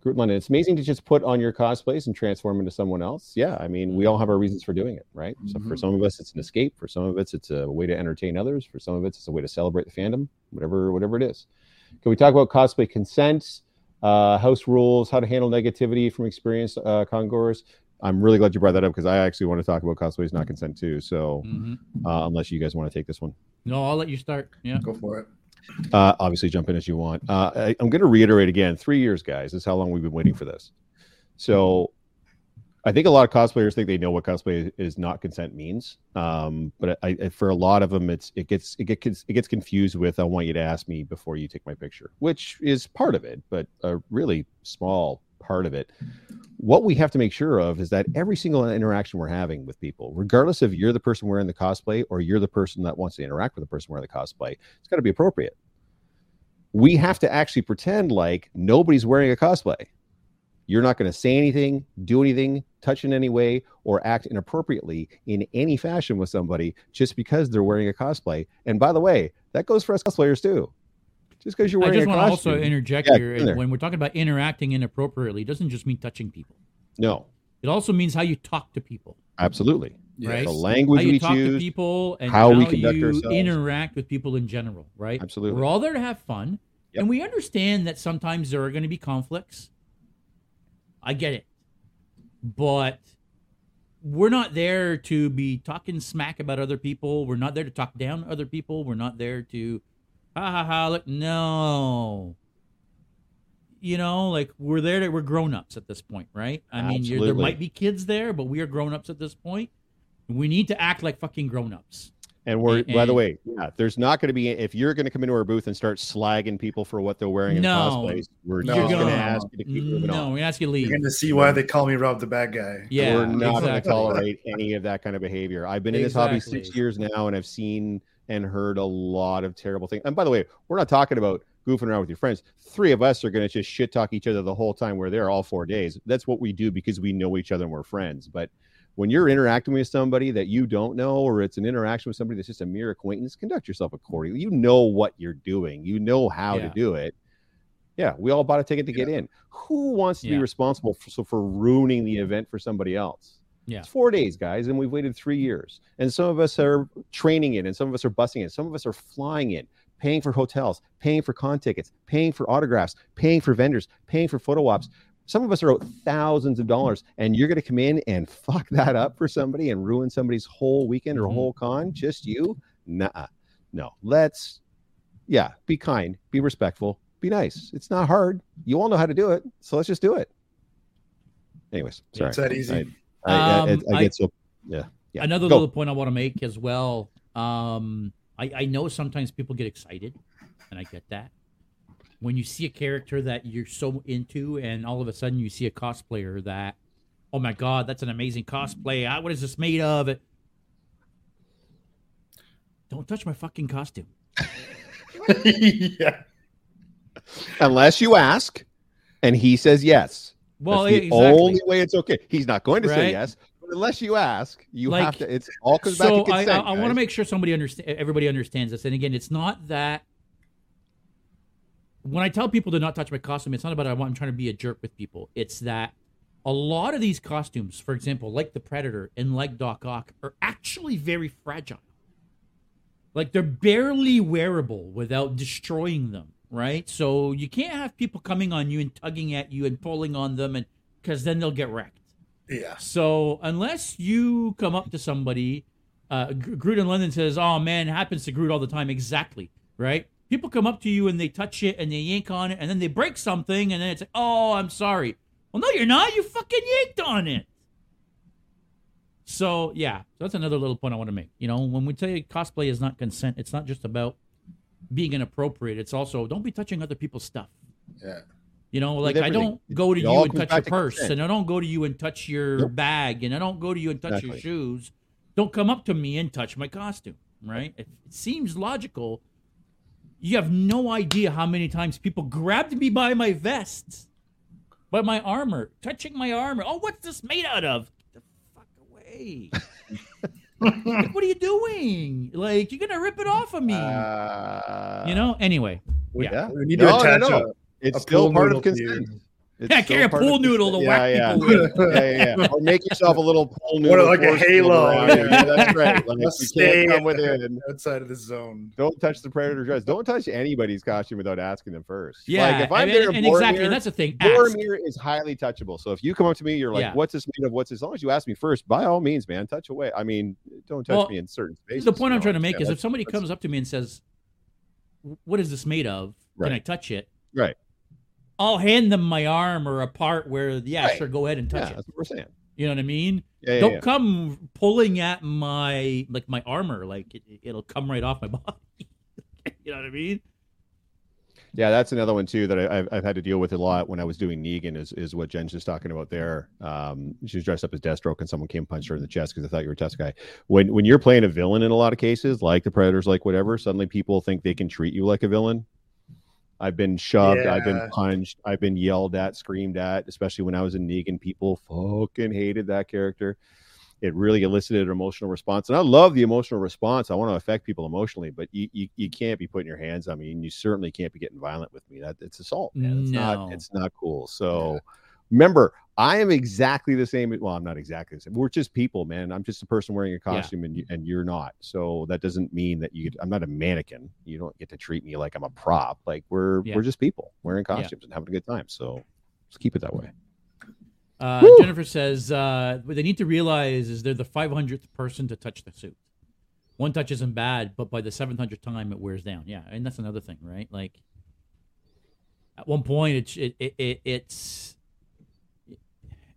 Groot London. It's amazing to just put on your cosplays and transform into someone else. Yeah, I mean, we all have our reasons for doing it, right? So for some of us, it's an escape. For some of us, it's a way to entertain others. For some of us, it's a way to celebrate the fandom. Whatever, whatever it is. Can we talk about cosplay consent? Uh, house rules, how to handle negativity from experienced uh, congoers. I'm really glad you brought that up because I actually want to talk about cosplays not consent too. So Mhm. uh, unless you guys want to take this one, No, I'll let you start. Yeah. Go for it. uh, obviously jump in as you want. Uh, I, I'm going to reiterate again: three years, guys. This is how long we've been waiting for this. So I think a lot of cosplayers think they know what cosplay is not consent means. Um, but I, I, for a lot of them, it's it gets it gets it gets confused with I want you to ask me before you take my picture, which is part of it, but a really small part of it. What we have to make sure of is that every single interaction we're having with people, regardless if you're the person wearing the cosplay or you're the person that wants to interact with the person wearing the cosplay, it's got to be appropriate. We have to actually pretend like nobody's wearing a cosplay. You're not going to say anything, do anything, touch in any way, or act inappropriately in any fashion with somebody just because they're wearing a cosplay. And by the way, that goes for us cosplayers too. Just because you're wearing I just a want to also interject Yeah, here. in. When we're talking about interacting inappropriately, it doesn't just mean touching people. no, It also means how you talk to people, absolutely. Right. The how language you we talk to choose, people, and how how, we conduct you ourselves. interact with people in general. Right. Absolutely. We're all there to have fun, Yep. and we understand that sometimes there are going to be conflicts. I get it, but we're not there to be talking smack about other people. We're not there to talk down other people. We're not there to, ha ha ha. Look, no. You know, like we're there. To, we're grown ups at this point, right? I mean, there might be kids there, but we are grown ups at this point. We need to act like fucking grown ups. And we're, And- by the way, yeah, there's not going to be, if you're going to come into our booth and start slagging people for what they're wearing in No. cosplays, we're No. just going to ask you to keep moving No, on. we're gonna ask you to leave. You're going to see why they call me Rob the bad guy. Yeah, we're not going to tolerate any of that kind of behavior. I've been in this hobby six years now, and I've seen and heard a lot of terrible things. And by the way, we're not talking about goofing around with your friends. Three of us are going to just shit talk each other the whole time we're there, all four days. That's what we do because we know each other and we're friends. But when you're interacting with somebody that you don't know, or it's an interaction with somebody that's just a mere acquaintance, conduct yourself accordingly. You know what you're doing, you know how Yeah. to do it. Yeah, we all bought a ticket to get in. Who wants to Yeah. be responsible for, so for ruining the event for somebody else? Yeah. It's four days, guys, and we've waited three years. And some of us are training in, and some of us are busing in. Some of us are flying in, paying for hotels, paying for con tickets, paying for autographs, paying for vendors, paying for photo ops. Some of us are out thousands of dollars, and you're going to come in and fuck that up for somebody and ruin somebody's whole weekend or Mhm. whole con. Just you? Nah, no. Let's, yeah, be kind, be respectful, be nice. It's not hard. You all know how to do it, so let's just do it. Anyways, sorry. It's that easy. I, I, I, Um, I, I- get so yeah. yeah. Another Go. little point I want to make as well. Um, I, I know sometimes people get excited, and I get that. When you see a character that you're so into, and all of a sudden you see a cosplayer that, oh my god, that's an amazing cosplay. Ah, What is this made of? Don't touch my fucking costume. yeah. Unless you ask, and he says yes. Well, That's the exactly. only way it's okay. He's not going to say yes, unless you ask, you Like, have to. It's all comes back so to I, consent. I, I want to make sure somebody understand. Everybody understands this. And again, it's not that. When I tell people to not touch my costume, it's not about I want- I'm trying to be a jerk with people. It's that a lot of these costumes, for example, like the Predator and like Doc Ock, are actually very fragile. Like they're barely wearable without destroying them, right? So you can't have people coming on you and tugging at you and pulling on them, and because then they'll get wrecked. Yeah. So unless you come up to somebody, uh, Gr- Groot in London says, "Oh man, happens to Groot all the time." Exactly, right? People come up to you and they touch it and they yank on it and then they break something and then it's like, "Oh, I'm sorry." Well, no, you're not. You fucking yanked on it. So yeah, so that's another little point I want to make. You know, when we say cosplay is not consent, it's not just about being inappropriate. It's also don't be touching other people's stuff. Yeah. You know, like I don't go to It you and touch your to purse, consent. and I don't go to you and touch your Nope. bag, and I don't go to you and touch your shoes. Don't come up to me and touch my costume, right? It, it seems logical. You have no idea how many times people grabbed me by my vest, by my armor, touching my armor. Oh, what's this made out of? Get the fuck away! like, what are you doing? Like, you're gonna rip it off of me? Uh, you know. Anyway, We, Yeah. we need No, to no, attach no. it's a still pool part of consent. you. It's Yeah, still carry a pool noodle to consent. whack yeah, people yeah. with. yeah, yeah, yeah. Or make yourself a little pool noodle. What, like a halo, yeah. that's right. Like, Let's you stay can't come within. outside of the zone. Don't touch the predator dress. Don't touch anybody's costume without asking them first. yeah, like if I'm and, there, and exactly, and that's the thing. Boromir is highly touchable. So if you come up to me, you're like, Yeah. "What's this made of? What's this?" As long as you ask me first, by all means, man, touch away. I mean, don't touch Well, me in certain spaces. the point you I'm trying to make yeah, is if somebody comes up to me and says, "What is this made of? Right. Can I touch it?" Right. I'll hand them my arm or a part where, yeah, Right. sure, go ahead and touch yeah, it. that's what we're saying. You know what I mean? Yeah, Don't yeah. come pulling at my like my armor, like it, it'll come right off my body. you know what I mean? Yeah, that's another one too that I, I've, I've had to deal with a lot when I was doing Negan. Is is what Jen's just talking about there. Um, she was dressed up as Deathstroke, and someone came and punched her in the chest because they thought you were a test guy. When when you're playing a villain in a lot of cases, like the Predators, like whatever, suddenly people think they can treat you like a villain. I've been shoved, I've been punched, I've been yelled at, screamed at, especially when I was in Negan. People fucking hated that character. It really elicited an emotional response. And I love the emotional response. I want to affect people emotionally, but you, you, you can't be putting your hands on me and you certainly can't be getting violent with me. That it's assault, man. It's No. not it's not cool. So remember, I am exactly the same. Well, I'm not exactly the same. We're just people, man. I'm just a person wearing a costume and you, and you're not. So that doesn't mean that you I'm not a mannequin. You don't get to treat me like I'm a prop. Like we're Yeah. we're just people wearing Yeah. costumes and having a good time. So let's keep it that way. Uh, Jennifer says uh, what they need to realize is they're the 500th person to touch the suit. One touch isn't bad, but by the 700th time it wears down. Yeah, and that's another thing, right? Like at one point, it's it, it, it it's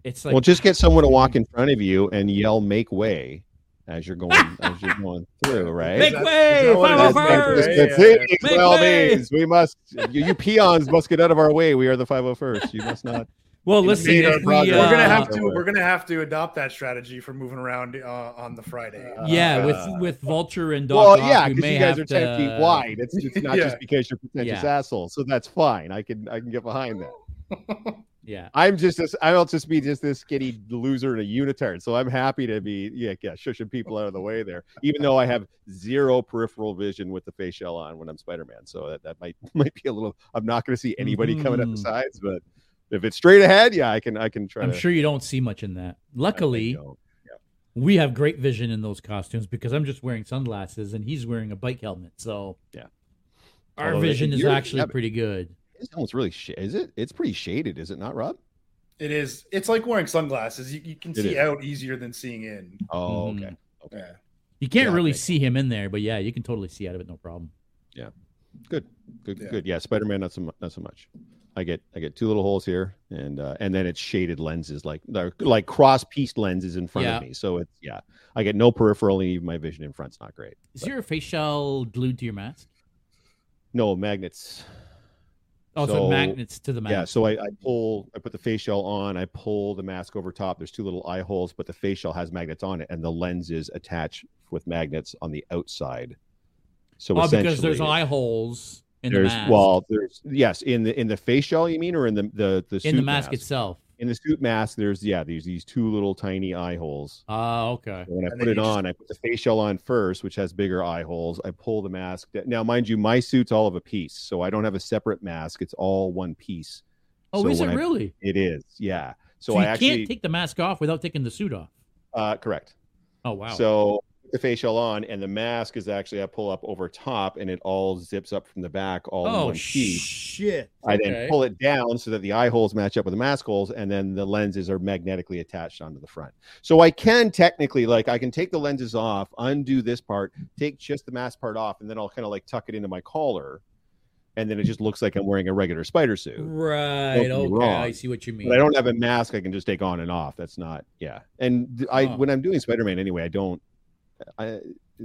it's like well, just get someone to walk in front of you and yell "Make way" as you're going as you're going through, right? Make that- way, is that what it five is? Make first. way? Yeah, thing, Make by all way. means, we must. You, you peons must get out of our way. We are the 501st. You must not. well, listen, Made if our we, progress. uh, we're gonna have to. We're gonna have to adopt that strategy for moving around uh, on the Friday. yeah, Uh, with with Vulture and Doc well, Ock, yeah, because may you guys are ten to- feet wide. It's, it's not Yeah. just because you're pretentious Yeah. assholes. So that's fine. I can I can get behind that. Yeah. I'm just this. I'll just be just this skinny loser in a unitard. So I'm happy to be yeah yeah shushing people out of the way there. Even though I have zero peripheral vision with the face shell on when I'm Spider Man, so that, that might might be a little. I'm not going to see anybody coming up the Mhm. sides, but if it's straight ahead, yeah, I can I can try. I'm to, sure you don't see much in that. Luckily, we have great vision in those costumes because I'm just wearing sunglasses and he's wearing a bike helmet. So Yeah. our Although vision is actually pretty good. It's almost really sh- is it? It's pretty shaded, is it not, Rob? It is. It's like wearing sunglasses. You, you can It see is. out easier than seeing in. Oh, Mhm. okay. Yeah. You can't Yeah, really okay. see him in there, but yeah, you can totally see out of it, no problem. Yeah. Good, good, Yeah. good. Yeah, Spider Man, not so mu- not so much. I get I get two little holes here, and uh, and then it's shaded lenses, like they're like cross pieced lenses in front Yeah. of me. So it's yeah, I get no peripheral, and even my vision in front's not great. Is But- your face shell glued to your mask? No magnets. Oh, so, magnets to the mask. Yeah, so I, I pull, I put the face shell on, I pull the mask over top. There's two little eye holes, but the face shell has magnets on it, and the lenses attach with magnets on the outside. So oh, because there's eye holes in the mask. well, there's yes in the in the face shell, you mean, or in the the the suit in the mask, itself. In the suit mask, there's yeah, these these two little tiny eye holes. Ah, okay. So when I And put it you just- on, I put the face shell on first, which has bigger eye holes. I pull the mask. da- Now, mind you, my suit's all of a piece, so I don't have a separate mask. It's all one piece. Oh, So is it I- really? It is, yeah. So, So, I actually can't take the mask off without taking the suit off. uh, correct. Oh wow. So put the face shell on, and the mask is actually I pull up over top, and it all zips up from the back, all in oh one piece. shit. I Okay. then pull it down so that the eye holes match up with the mask holes, and then the lenses are magnetically attached onto the front. So I can technically, like, I can take the lenses off, undo this part, take just the mask part off, and then I'll kind of like tuck it into my collar, and then it just looks like I'm wearing a regular spider suit. Right. Don't get me Okay. wrong, I see what you mean. But I don't have a mask I can just take on and off. That's not, yeah. And I, Huh. when I'm doing Spider Man anyway, I don't. I,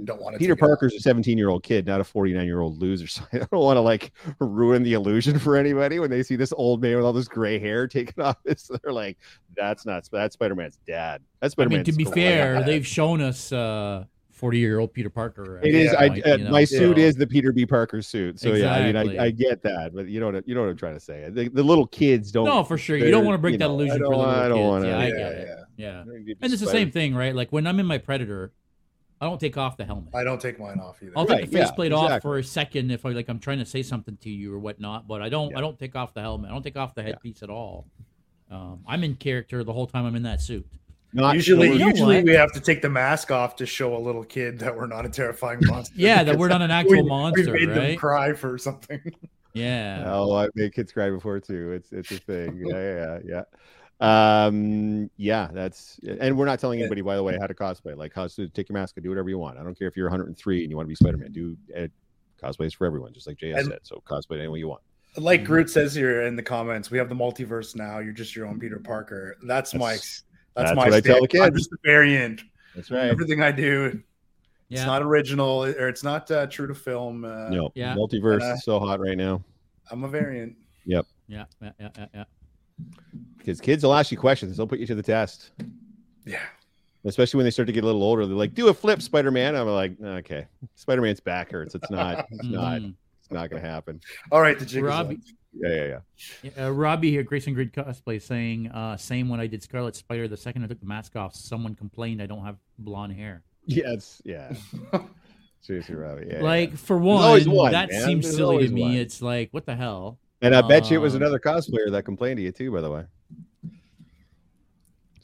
Don't want to. Peter Parker's a 17 year old kid, not a 49 year old loser. So I don't want to like ruin the illusion for anybody when they see this old man with all this gray hair taken off. It's, they're like, that's not that's Spider Man's dad. That's I Spider mean, to be fair, they've shown us uh, forty-year-old Peter Parker. It is. this I, point, uh, you know, my suit so- is the Peter B. Parker suit. So yeah, I mean, I, I get that, but you know what you know what I'm trying to say. The, the little kids don't. No, for sure. You don't want to break that know, illusion for don't- the little I don't kids. wanna- yeah, I yeah, it. yeah. Yeah. They're gonna be And it's the same thing, right? Like when I'm in my Predator, I don't take off the helmet. I don't take mine off either. I'll Right, take the yeah, faceplate off for a second if I like I'm trying to say something to you or whatnot, but I don't Yeah. I don't take off the helmet. I don't take off the Yeah. headpiece at all. Um, I'm in character the whole time I'm in that suit. Not usually, sure- You know usually we have to take the mask off to show a little kid that we're not a terrifying monster. Yeah, that we're not an actual we, monster, we made them right? cry for something. Yeah. Oh, I made kids cry before too. It's it's a thing. Yeah, yeah, yeah. Um, yeah, that's and we're not telling anybody, by the way, how to cosplay. Like, cosplay, take your mask and do whatever you want. I don't care if you're 103 and you want to be Spider Man. Do uh, cosplays for everyone, just like JS And- said. So cosplay any way you want. Like Groot says here in the comments, we have the multiverse now. You're just your own Peter Parker. That's, my That's- that's, that's my what I tell the stick. I'm kids. just a variant. That's right. Everything I do, Yeah. it's not original or it's not uh, true to film. Uh, No, Yeah. multiverse Uh, is so hot right now I'm a variant. yeah, yeah, yeah, yeah, yeah. Because kids will ask you questions. They'll put you to the test, Yeah. especially when they start to get a little older. They're like, "Do a flip, Spider Man." I'm like, "Okay, Spider Man's back hurts. It's not. It's not. Mhm. It's not going to happen." All right, the jig is Robbie- Yeah, yeah, yeah. Yeah, uh, Robbie here, Grayson Grid cosplay, saying, uh, "Same when I did Scarlet Spider. The second I took the mask off, someone complained I don't have blonde hair. Yes, yeah. Seriously, Robbie. Yeah, like yeah. for one, one, that man. seems There's silly to me. one. It's like, what the hell? and I bet you it was um, another cosplayer that complained to you too. By the way,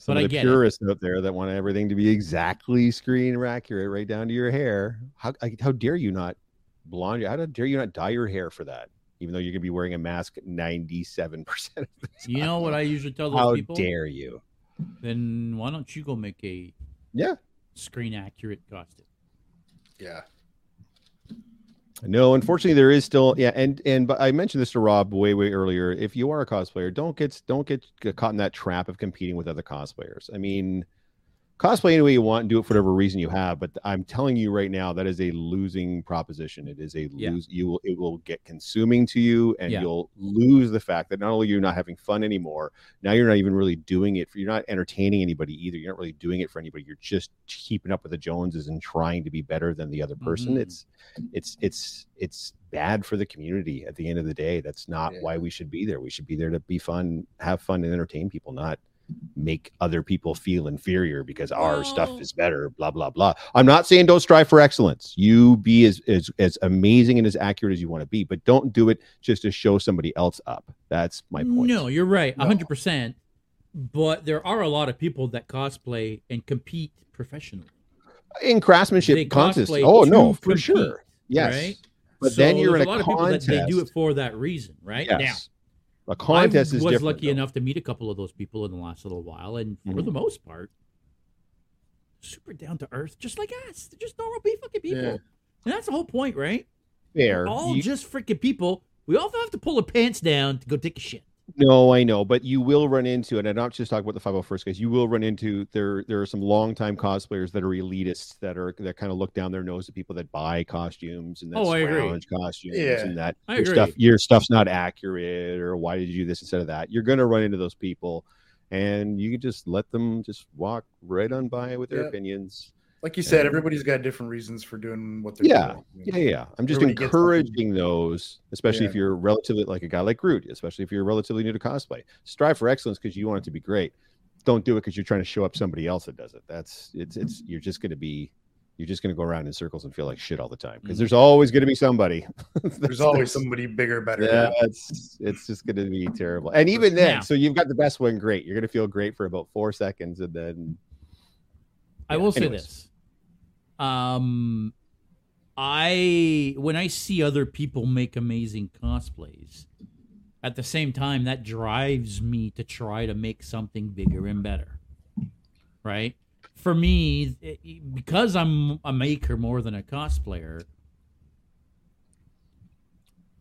some But of I the get it. purists out there that want everything to be exactly screen accurate, right down to your hair. How I- how dare you not blonde? How dare you not dye your hair for that? Even though you're gonna be wearing a mask ninety seven percent of the time. You know what I usually tell those How people? How dare you? Then why don't you go make a Yeah. screen accurate costume? Yeah. No, unfortunately, there is still yeah, and and but I mentioned this to Rob way way earlier. If you are a cosplayer, don't get don't get, caught in that trap of competing with other cosplayers. I mean, cosplay any way you want and do it for whatever reason you have. But I'm telling you right now, that is a losing proposition. It is a Yeah. lose. You will it will get consuming to you, and Yeah. you'll lose the fact that not only you're not having fun anymore, now you're not even really doing it for. You're not entertaining anybody either. You're not really doing it for anybody. You're just keeping up with the Joneses and trying to be better than the other person. Mhm. It's it's it's it's bad for the community at the end of the day. That's not Yeah. why we should be there. We should be there to be fun, have fun, and entertain people, not make other people feel inferior because our stuff is better blah blah blah i'm not saying don't strive for excellence you be as as, as amazing and as accurate as you want to be but don't do it just to show somebody else up that's my point No, you're right, No. hundred percent. But there are a lot of people that cosplay and compete professionally. in craftsmanship They contests cosplay oh no for compete, sure yes right? but then you're in a, a lot of people that they do it for that reason, right? yes a contest I is was lucky though. enough to meet a couple of those people in the last little while, and for Mhm. the most part, super down to earth, just like us. They're just normal be fucking people, Yeah. and that's the whole point, right? fair We're all You- just freaking people. We all have to pull our pants down to go take a shit. No, I know, but you will run into, and I'm not just talking about the 501st guys. You will run into there. There are some longtime cosplayers that are elitists that are that kind of look down their nose at people that buy costumes and that Oh, I agree. scrounge costumes Yeah. and that I your agree. stuff your stuff's not accurate or why did you do this instead of that. You're going to run into those people, and you can just let them just walk right on by with their Yeah. opinions. Like you said, Yeah. everybody's got different reasons for doing what they're Yeah. doing. Yeah, yeah. yeah. I'm just Everybody encouraging those, especially Yeah. if you're relatively like a guy like Groot, especially if you're relatively new to cosplay. Strive for excellence because you want it to be great. Don't do it because you're trying to show up somebody else that does it. That's it's it's you're just going to be you're just going to go around in circles and feel like shit all the time because Mhm. there's always going to be somebody. There's always somebody bigger, better. Yeah, it's it's just going to be terrible. And even then, Yeah. so you've got the best one, great. You're going to feel great for about four seconds, and then I Yeah, will say anyways. this. Um I when I see other people make amazing cosplays, at the same time that drives me to try to make something bigger and better. Right? For me, it- because I'm a maker more than a cosplayer,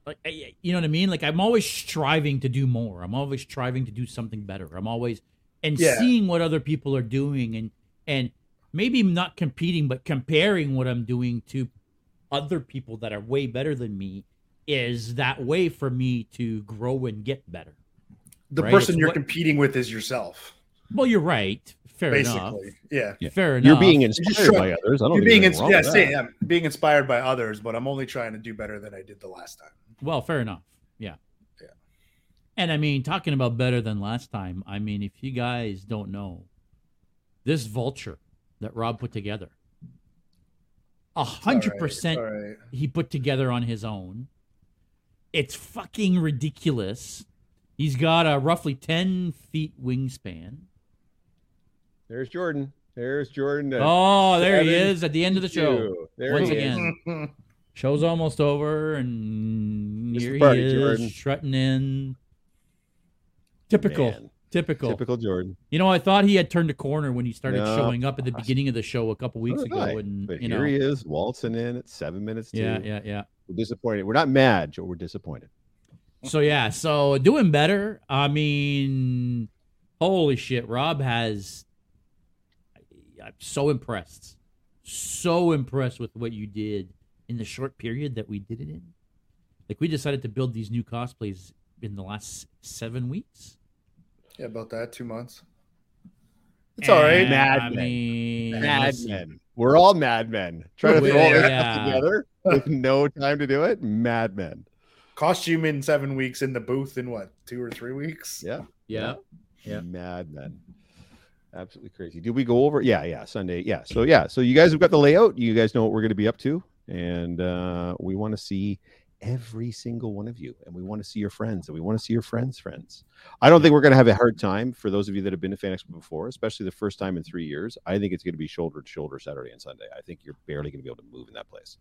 like I- you know what I mean? Like I'm always striving to do more. I'm always striving to do something better. I'm always and Yeah. seeing what other people are doing and and maybe not competing but comparing what I'm doing to other people that are way better than me is that way for me to grow and get better. The Right, person it's you're what- competing with is yourself, Well, you're right. Fair enough. basically. Yeah. Yeah. Fair enough. you're being just inspired try- by others. I don't You're being there's ins- anything yeah, wrong with say, that. I'm being inspired by others, but I'm only trying to do better than I did the last time. Well, fair enough. Yeah. Yeah. And I mean, talking about better than last time, I mean, if you guys don't know, this vulture that Rob put together, a hundred percent he put together on his own. It's fucking ridiculous. He's got a roughly 10 feet wingspan. There's Jordan. There's Jordan. Oh, there he is at the end of the show. There Once he is. again. Show's almost over, and It's here the he is, Jordan. strutting in. Typical. Man, Typical. Typical Jordan. You know, I thought he had turned a corner when he started No. showing up at the beginning of the show a couple weeks So did I. ago, and But you here know, he is, waltzing in at seven minutes. Yeah, yeah, yeah. We're disappointed. We're not mad, Joe. We're disappointed. So yeah, so doing better. I mean, holy shit, Rob has. I'm so impressed, so impressed with what you did in the short period that we did it in. Like we decided to build these new cosplays in the last seven weeks. Yeah, about that. Two months. It's all right. And, Mad I men. mean, Mad men. We're all mad men. Trying to throw all this Yeah. stuff together with no time to do it. Mad men. Costume in seven weeks in the booth in what, two or three weeks? Yeah. Yeah, Yeah. Mad men. Absolutely crazy. Did we go over? Yeah, yeah. Sunday. Yeah. So yeah. So you guys have got the layout. You guys know what we're going to be up to, and uh, we want to see every single one of you, and we want to see your friends, and we want to see your friends' friends. I don't think we're going to have a hard time for those of you that have been to Fan Expo before, especially the first time in three years. I think it's going to be shoulder to shoulder Saturday and Sunday. I think you're barely going to be able to move in that place.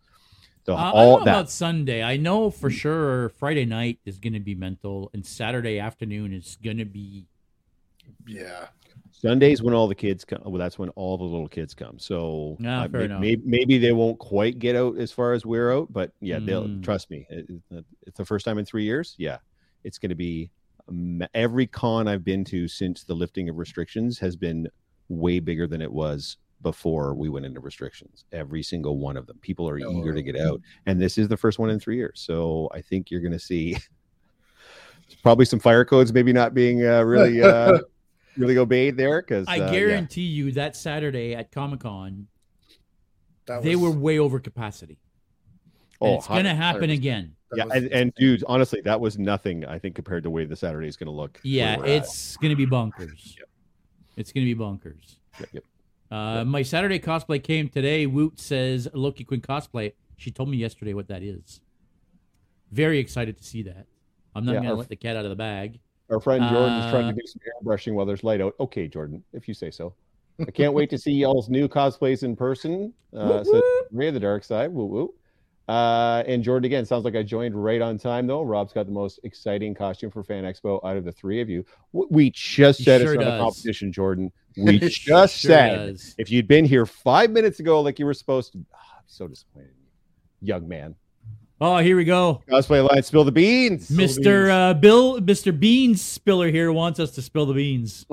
So Uh, I all don't know that about Sunday. I know for sure Friday night is going to be mental, and Saturday afternoon is going to be. Yeah. Sundays when all the kids come. Well, that's when all the little kids come. So Yeah, uh, fair may- Maybe, maybe they won't quite get out as far as we're out, but yeah, they'll Mm. trust me. It- it- it's the first time in three years. Yeah, it's going to be um, every con I've been to since the lifting of restrictions has been way bigger than it was before we went into restrictions. Every single one of them. People are eager to get out. And this is the first one in three years. So I think you're going to see probably some fire codes maybe not being uh, really, uh, really obeyed there. Cause I uh, yeah. guarantee you that Saturday at Comic Con, That they were way over capacity. And Oh, it's going to 100%. happen again. that Yeah, was and, and dude, honestly, that was nothing. I think compared to the way the Saturday is going to look. Yeah, it's going to be bonkers. It's going to be bonkers. Yep, yep. Uh, My Saturday cosplay came today. Woot says Loki Quinn cosplay. She told me yesterday what that is. Very excited to see that. I'm not Yeah, going to let the cat out of the bag. Our friend trying Uh, to do some airbrushing while there's light out. Okay, Jordan, if you say so. I can't wait to see y'all's new cosplays in person. Uh, whoop. Ray of the Dark Side. Woo woo. Uh, and Jordan again sounds like I joined right on time though. Rob's got the most exciting costume for Fan Expo out of the three of you. We just said sure it's not does. a competition, Jordan. We just Sure said does. if you'd been here five minutes ago like you were supposed to. Ah, I'm so disappointed, young man. Oh, here we go. Cosplay Alliance, spill the beans. Mr. Uh, Bill, Mr. Beans Spiller here wants us to spill the beans.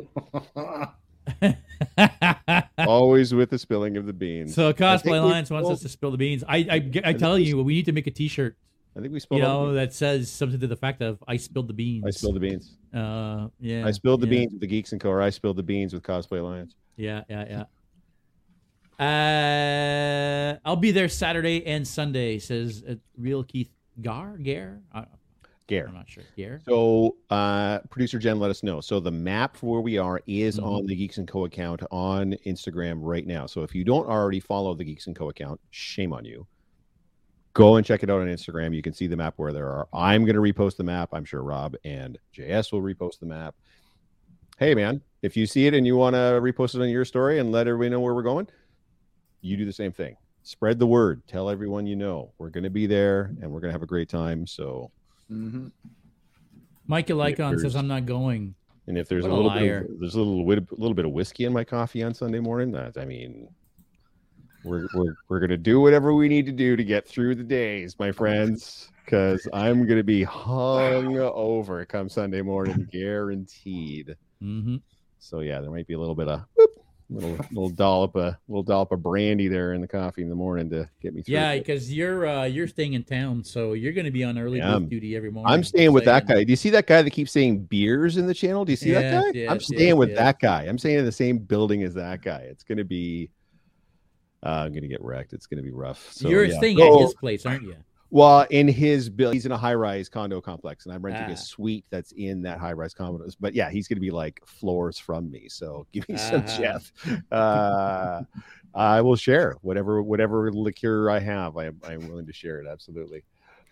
Always with the spilling of the beans. so Cosplay Alliance wants us to spill the beans. I, I, I tell you, we need to make a T-shirt, I think we spilled. you know, that says something to the fact of "I spilled the beans." I spilled the beans. Uh, yeah. I spilled the yeah, beans with the Geeks and Co. Or I spilled the beans with Cosplay Alliance. Yeah, yeah, yeah. Uh, I'll be there Saturday and Sunday. Says uh, real Keith Gar Gare. I, Gare. I'm not sure. Gare. So, uh, producer Jen, let us know. So, the map for where we are is Mhm. on the Geeks and Co. account on Instagram right now. So, if you don't already follow the Geeks and Co. account, shame on you. Go and check it out on Instagram. You can see the map where there are. I'm going to repost the map. I'm sure Rob and JS will repost the map. Hey, man, if you see it and you want to repost it on your story and let everybody know where we're going, you do the same thing. Spread the word. Tell everyone you know. We're going to be there and we're going to have a great time. So, Mhm. Michael If Icon says I'm not going. And if there's What a a little liar. bit of, there's a little a little bit of whiskey in my coffee on Sunday morning, that I mean, we're we're we're gonna do whatever we need to do to get through the days, my friends, because I'm gonna be hung over come Sunday morning, guaranteed. hmm So yeah, there might be a little bit of whoop, little little dollop of little dollop of brandy there in the coffee in the morning to get me through. Yeah, because you're uh, you're staying in town, so you're going to be on early Yeah. duty every morning. I'm staying with that guy. Do you see that guy that keeps saying beers in the channel? Do you see that Yes, guy? I'm staying yes, with yes. that guy. I'm staying in the same building as that guy. It's gonna be. Uh, I'm gonna get wrecked. It's gonna be rough. So, you're yeah. staying Go- at his place, aren't you? Well, in his bill, he's in a high-rise condo complex, and I'm renting Ah. a suite that's in that high-rise condo. But yeah, he's gonna be like floors from me. So give me some Ah. Jeff. Uh, I will share whatever whatever liqueur I have. I am I'm willing to share it. Absolutely.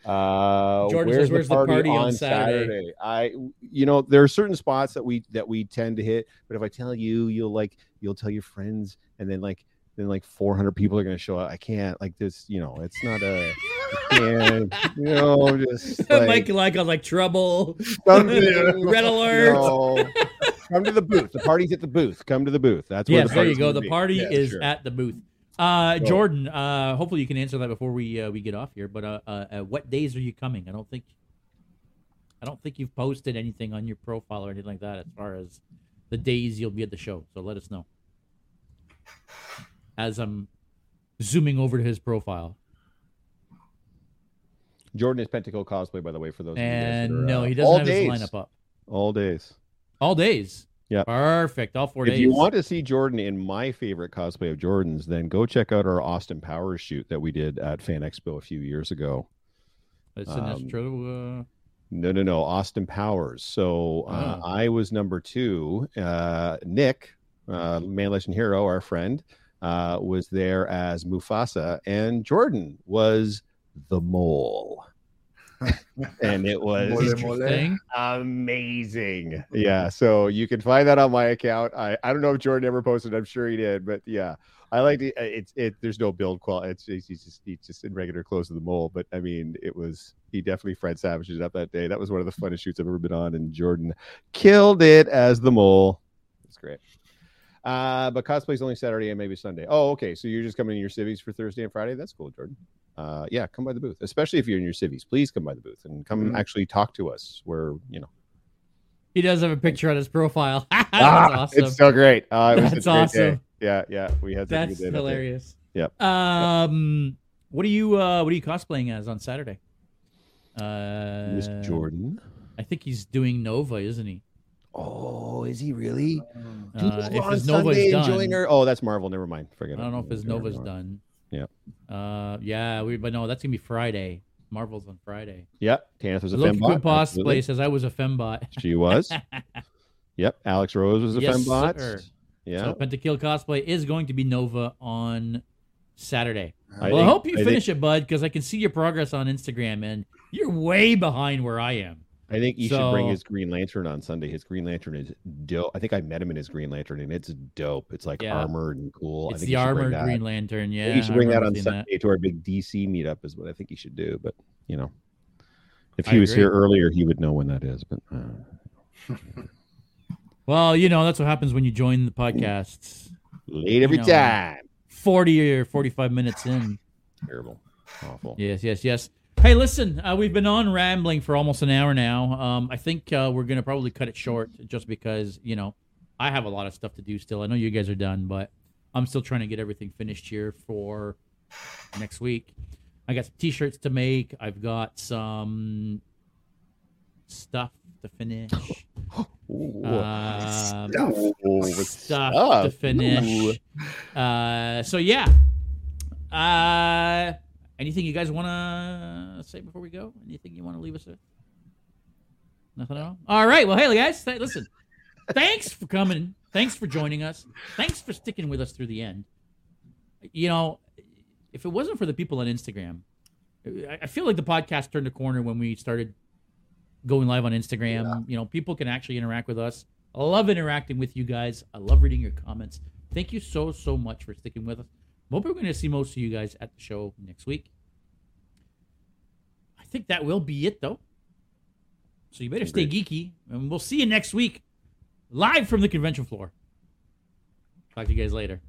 Uh, Jordan says, "Where's the party on Saturday?" I, you know, there are certain spots that we that we tend to hit, but if I tell you, you'll like you'll tell your friends, and then like then like 400 people are going to show up. I can't like this. You know, it's not a, can't, you know, just like, Michael Icon like trouble. come to- Red alert. no. Come to the booth. The party's at the booth. Come to the booth. That's where Yes, the there you go. The party Yeah, is sure. at the booth. Uh. Jordan, uh, hopefully you can answer that before we uh, we get off here. But uh, uh, uh, what days are you coming? I don't think, I don't think you've posted anything on your profile or anything like that as far as the days you'll be at the show. So let us know. As I'm zooming over to his profile, Jordan is Pentacle cosplay, by the way, for those. of you guys and are, no, uh, he doesn't have days, his lineup up. All days. All days. Yep. Perfect. All four if days. If you want to see Jordan in my favorite cosplay of Jordan's, then go check out our Austin Powers shoot that we did at Fan Expo a few years ago. It's um, Sinestro, uh, No, no, no, Austin Powers. So uh, Oh. I was number two. Uh, Nick, uh, Man Legend Hero, our friend, uh, was there as Mufasa, and Jordan was the mole. and it was Mole, mole. interesting. amazing. Yeah, so you can find that on my account. I, I don't know if Jordan ever posted. I'm sure he did, but yeah, I like it. It's it. There's no build quality. It's he's just he's just in regular clothes of the mole. But I mean, it was he definitely Fred Savage it up that day. That was one of the funnest shoots I've ever been on, and Jordan killed it as the mole. It's great. Uh, but cosplay's only Saturday and maybe Sunday. Oh, okay. So you're just coming in your civvies for Thursday and Friday. That's cool, Jordan. Uh, yeah, come by the booth, especially if you're in your civvies. Please come by the booth and come Mhm. actually talk to us. Where you know He does have a picture on his profile. That's Ah, awesome. It's so great. Uh, it was That's awesome. Yeah, yeah. We had That's good day that day. hilarious. Yep. Um, what are you uh, what are you cosplaying as on Saturday? Uh, Miss Jordan. I think he's doing Nova, isn't he? Oh, is he really? Uh, if on his Nova's Sunday done, enjoying her. Oh, that's Marvel. Never mind. Forget it. I don't know if his Nova's mind. done. Yep. Uh, yeah, we but no, that's gonna be Friday. Marvel's on Friday. Yep. Tanith was a Look fembot. good boss Absolutely. play says I was a fembot. She was. yep. Alex Rose was a Yes, fembot. sir. Yeah. So Pentakill cosplay is going to be Nova on Saturday. I well, I hope you I think- finish it, bud, because I can see your progress on Instagram, and you're way behind where I am. I think he should bring his Green Lantern on Sunday. His Green Lantern is dope. I think I met him in his Green Lantern, and it's dope. It's like Yeah. armored and cool. I It's think the he should bring armored. Green Lantern. Yeah, he should bring that on Sunday to our big DC meetup is what I think he should do. But you know, if I he was agree. here earlier, he would know when that is. But uh, Well, you know that's what happens when you join the podcasts. late every know, time. Forty or forty-five minutes in. Terrible, awful. Yes, yes, yes. Hey, listen, uh, we've been on rambling for almost an hour now. Um, I think uh, we're gonna probably cut it short just because you know I have a lot of stuff to do still. I know you guys are done, but I'm still trying to get everything finished here for next week. I got some t-shirts to make. I've got some stuff to finish. Ooh. Um, Ooh, stuff to stuff. Ooh. finish. Uh, so yeah. Uh, anything you guys want to say before we go? Anything you want to leave us with? Nothing at all. All right. Well, hey, guys. Th- listen. Thanks for coming. Thanks for joining us. Thanks for sticking with us through the end. You know, if it wasn't for the people on Instagram, I- I feel like the podcast turned a corner when we started going live on Instagram. You know, people can actually interact with us. I love interacting with you guys. I love reading your comments. Thank you so so much for sticking with us. Hope we're going to see most of you guys at the show next week. I think that will be it though. So you better stay geeky, and we'll see you next week, live from the convention floor. Talk to you guys later.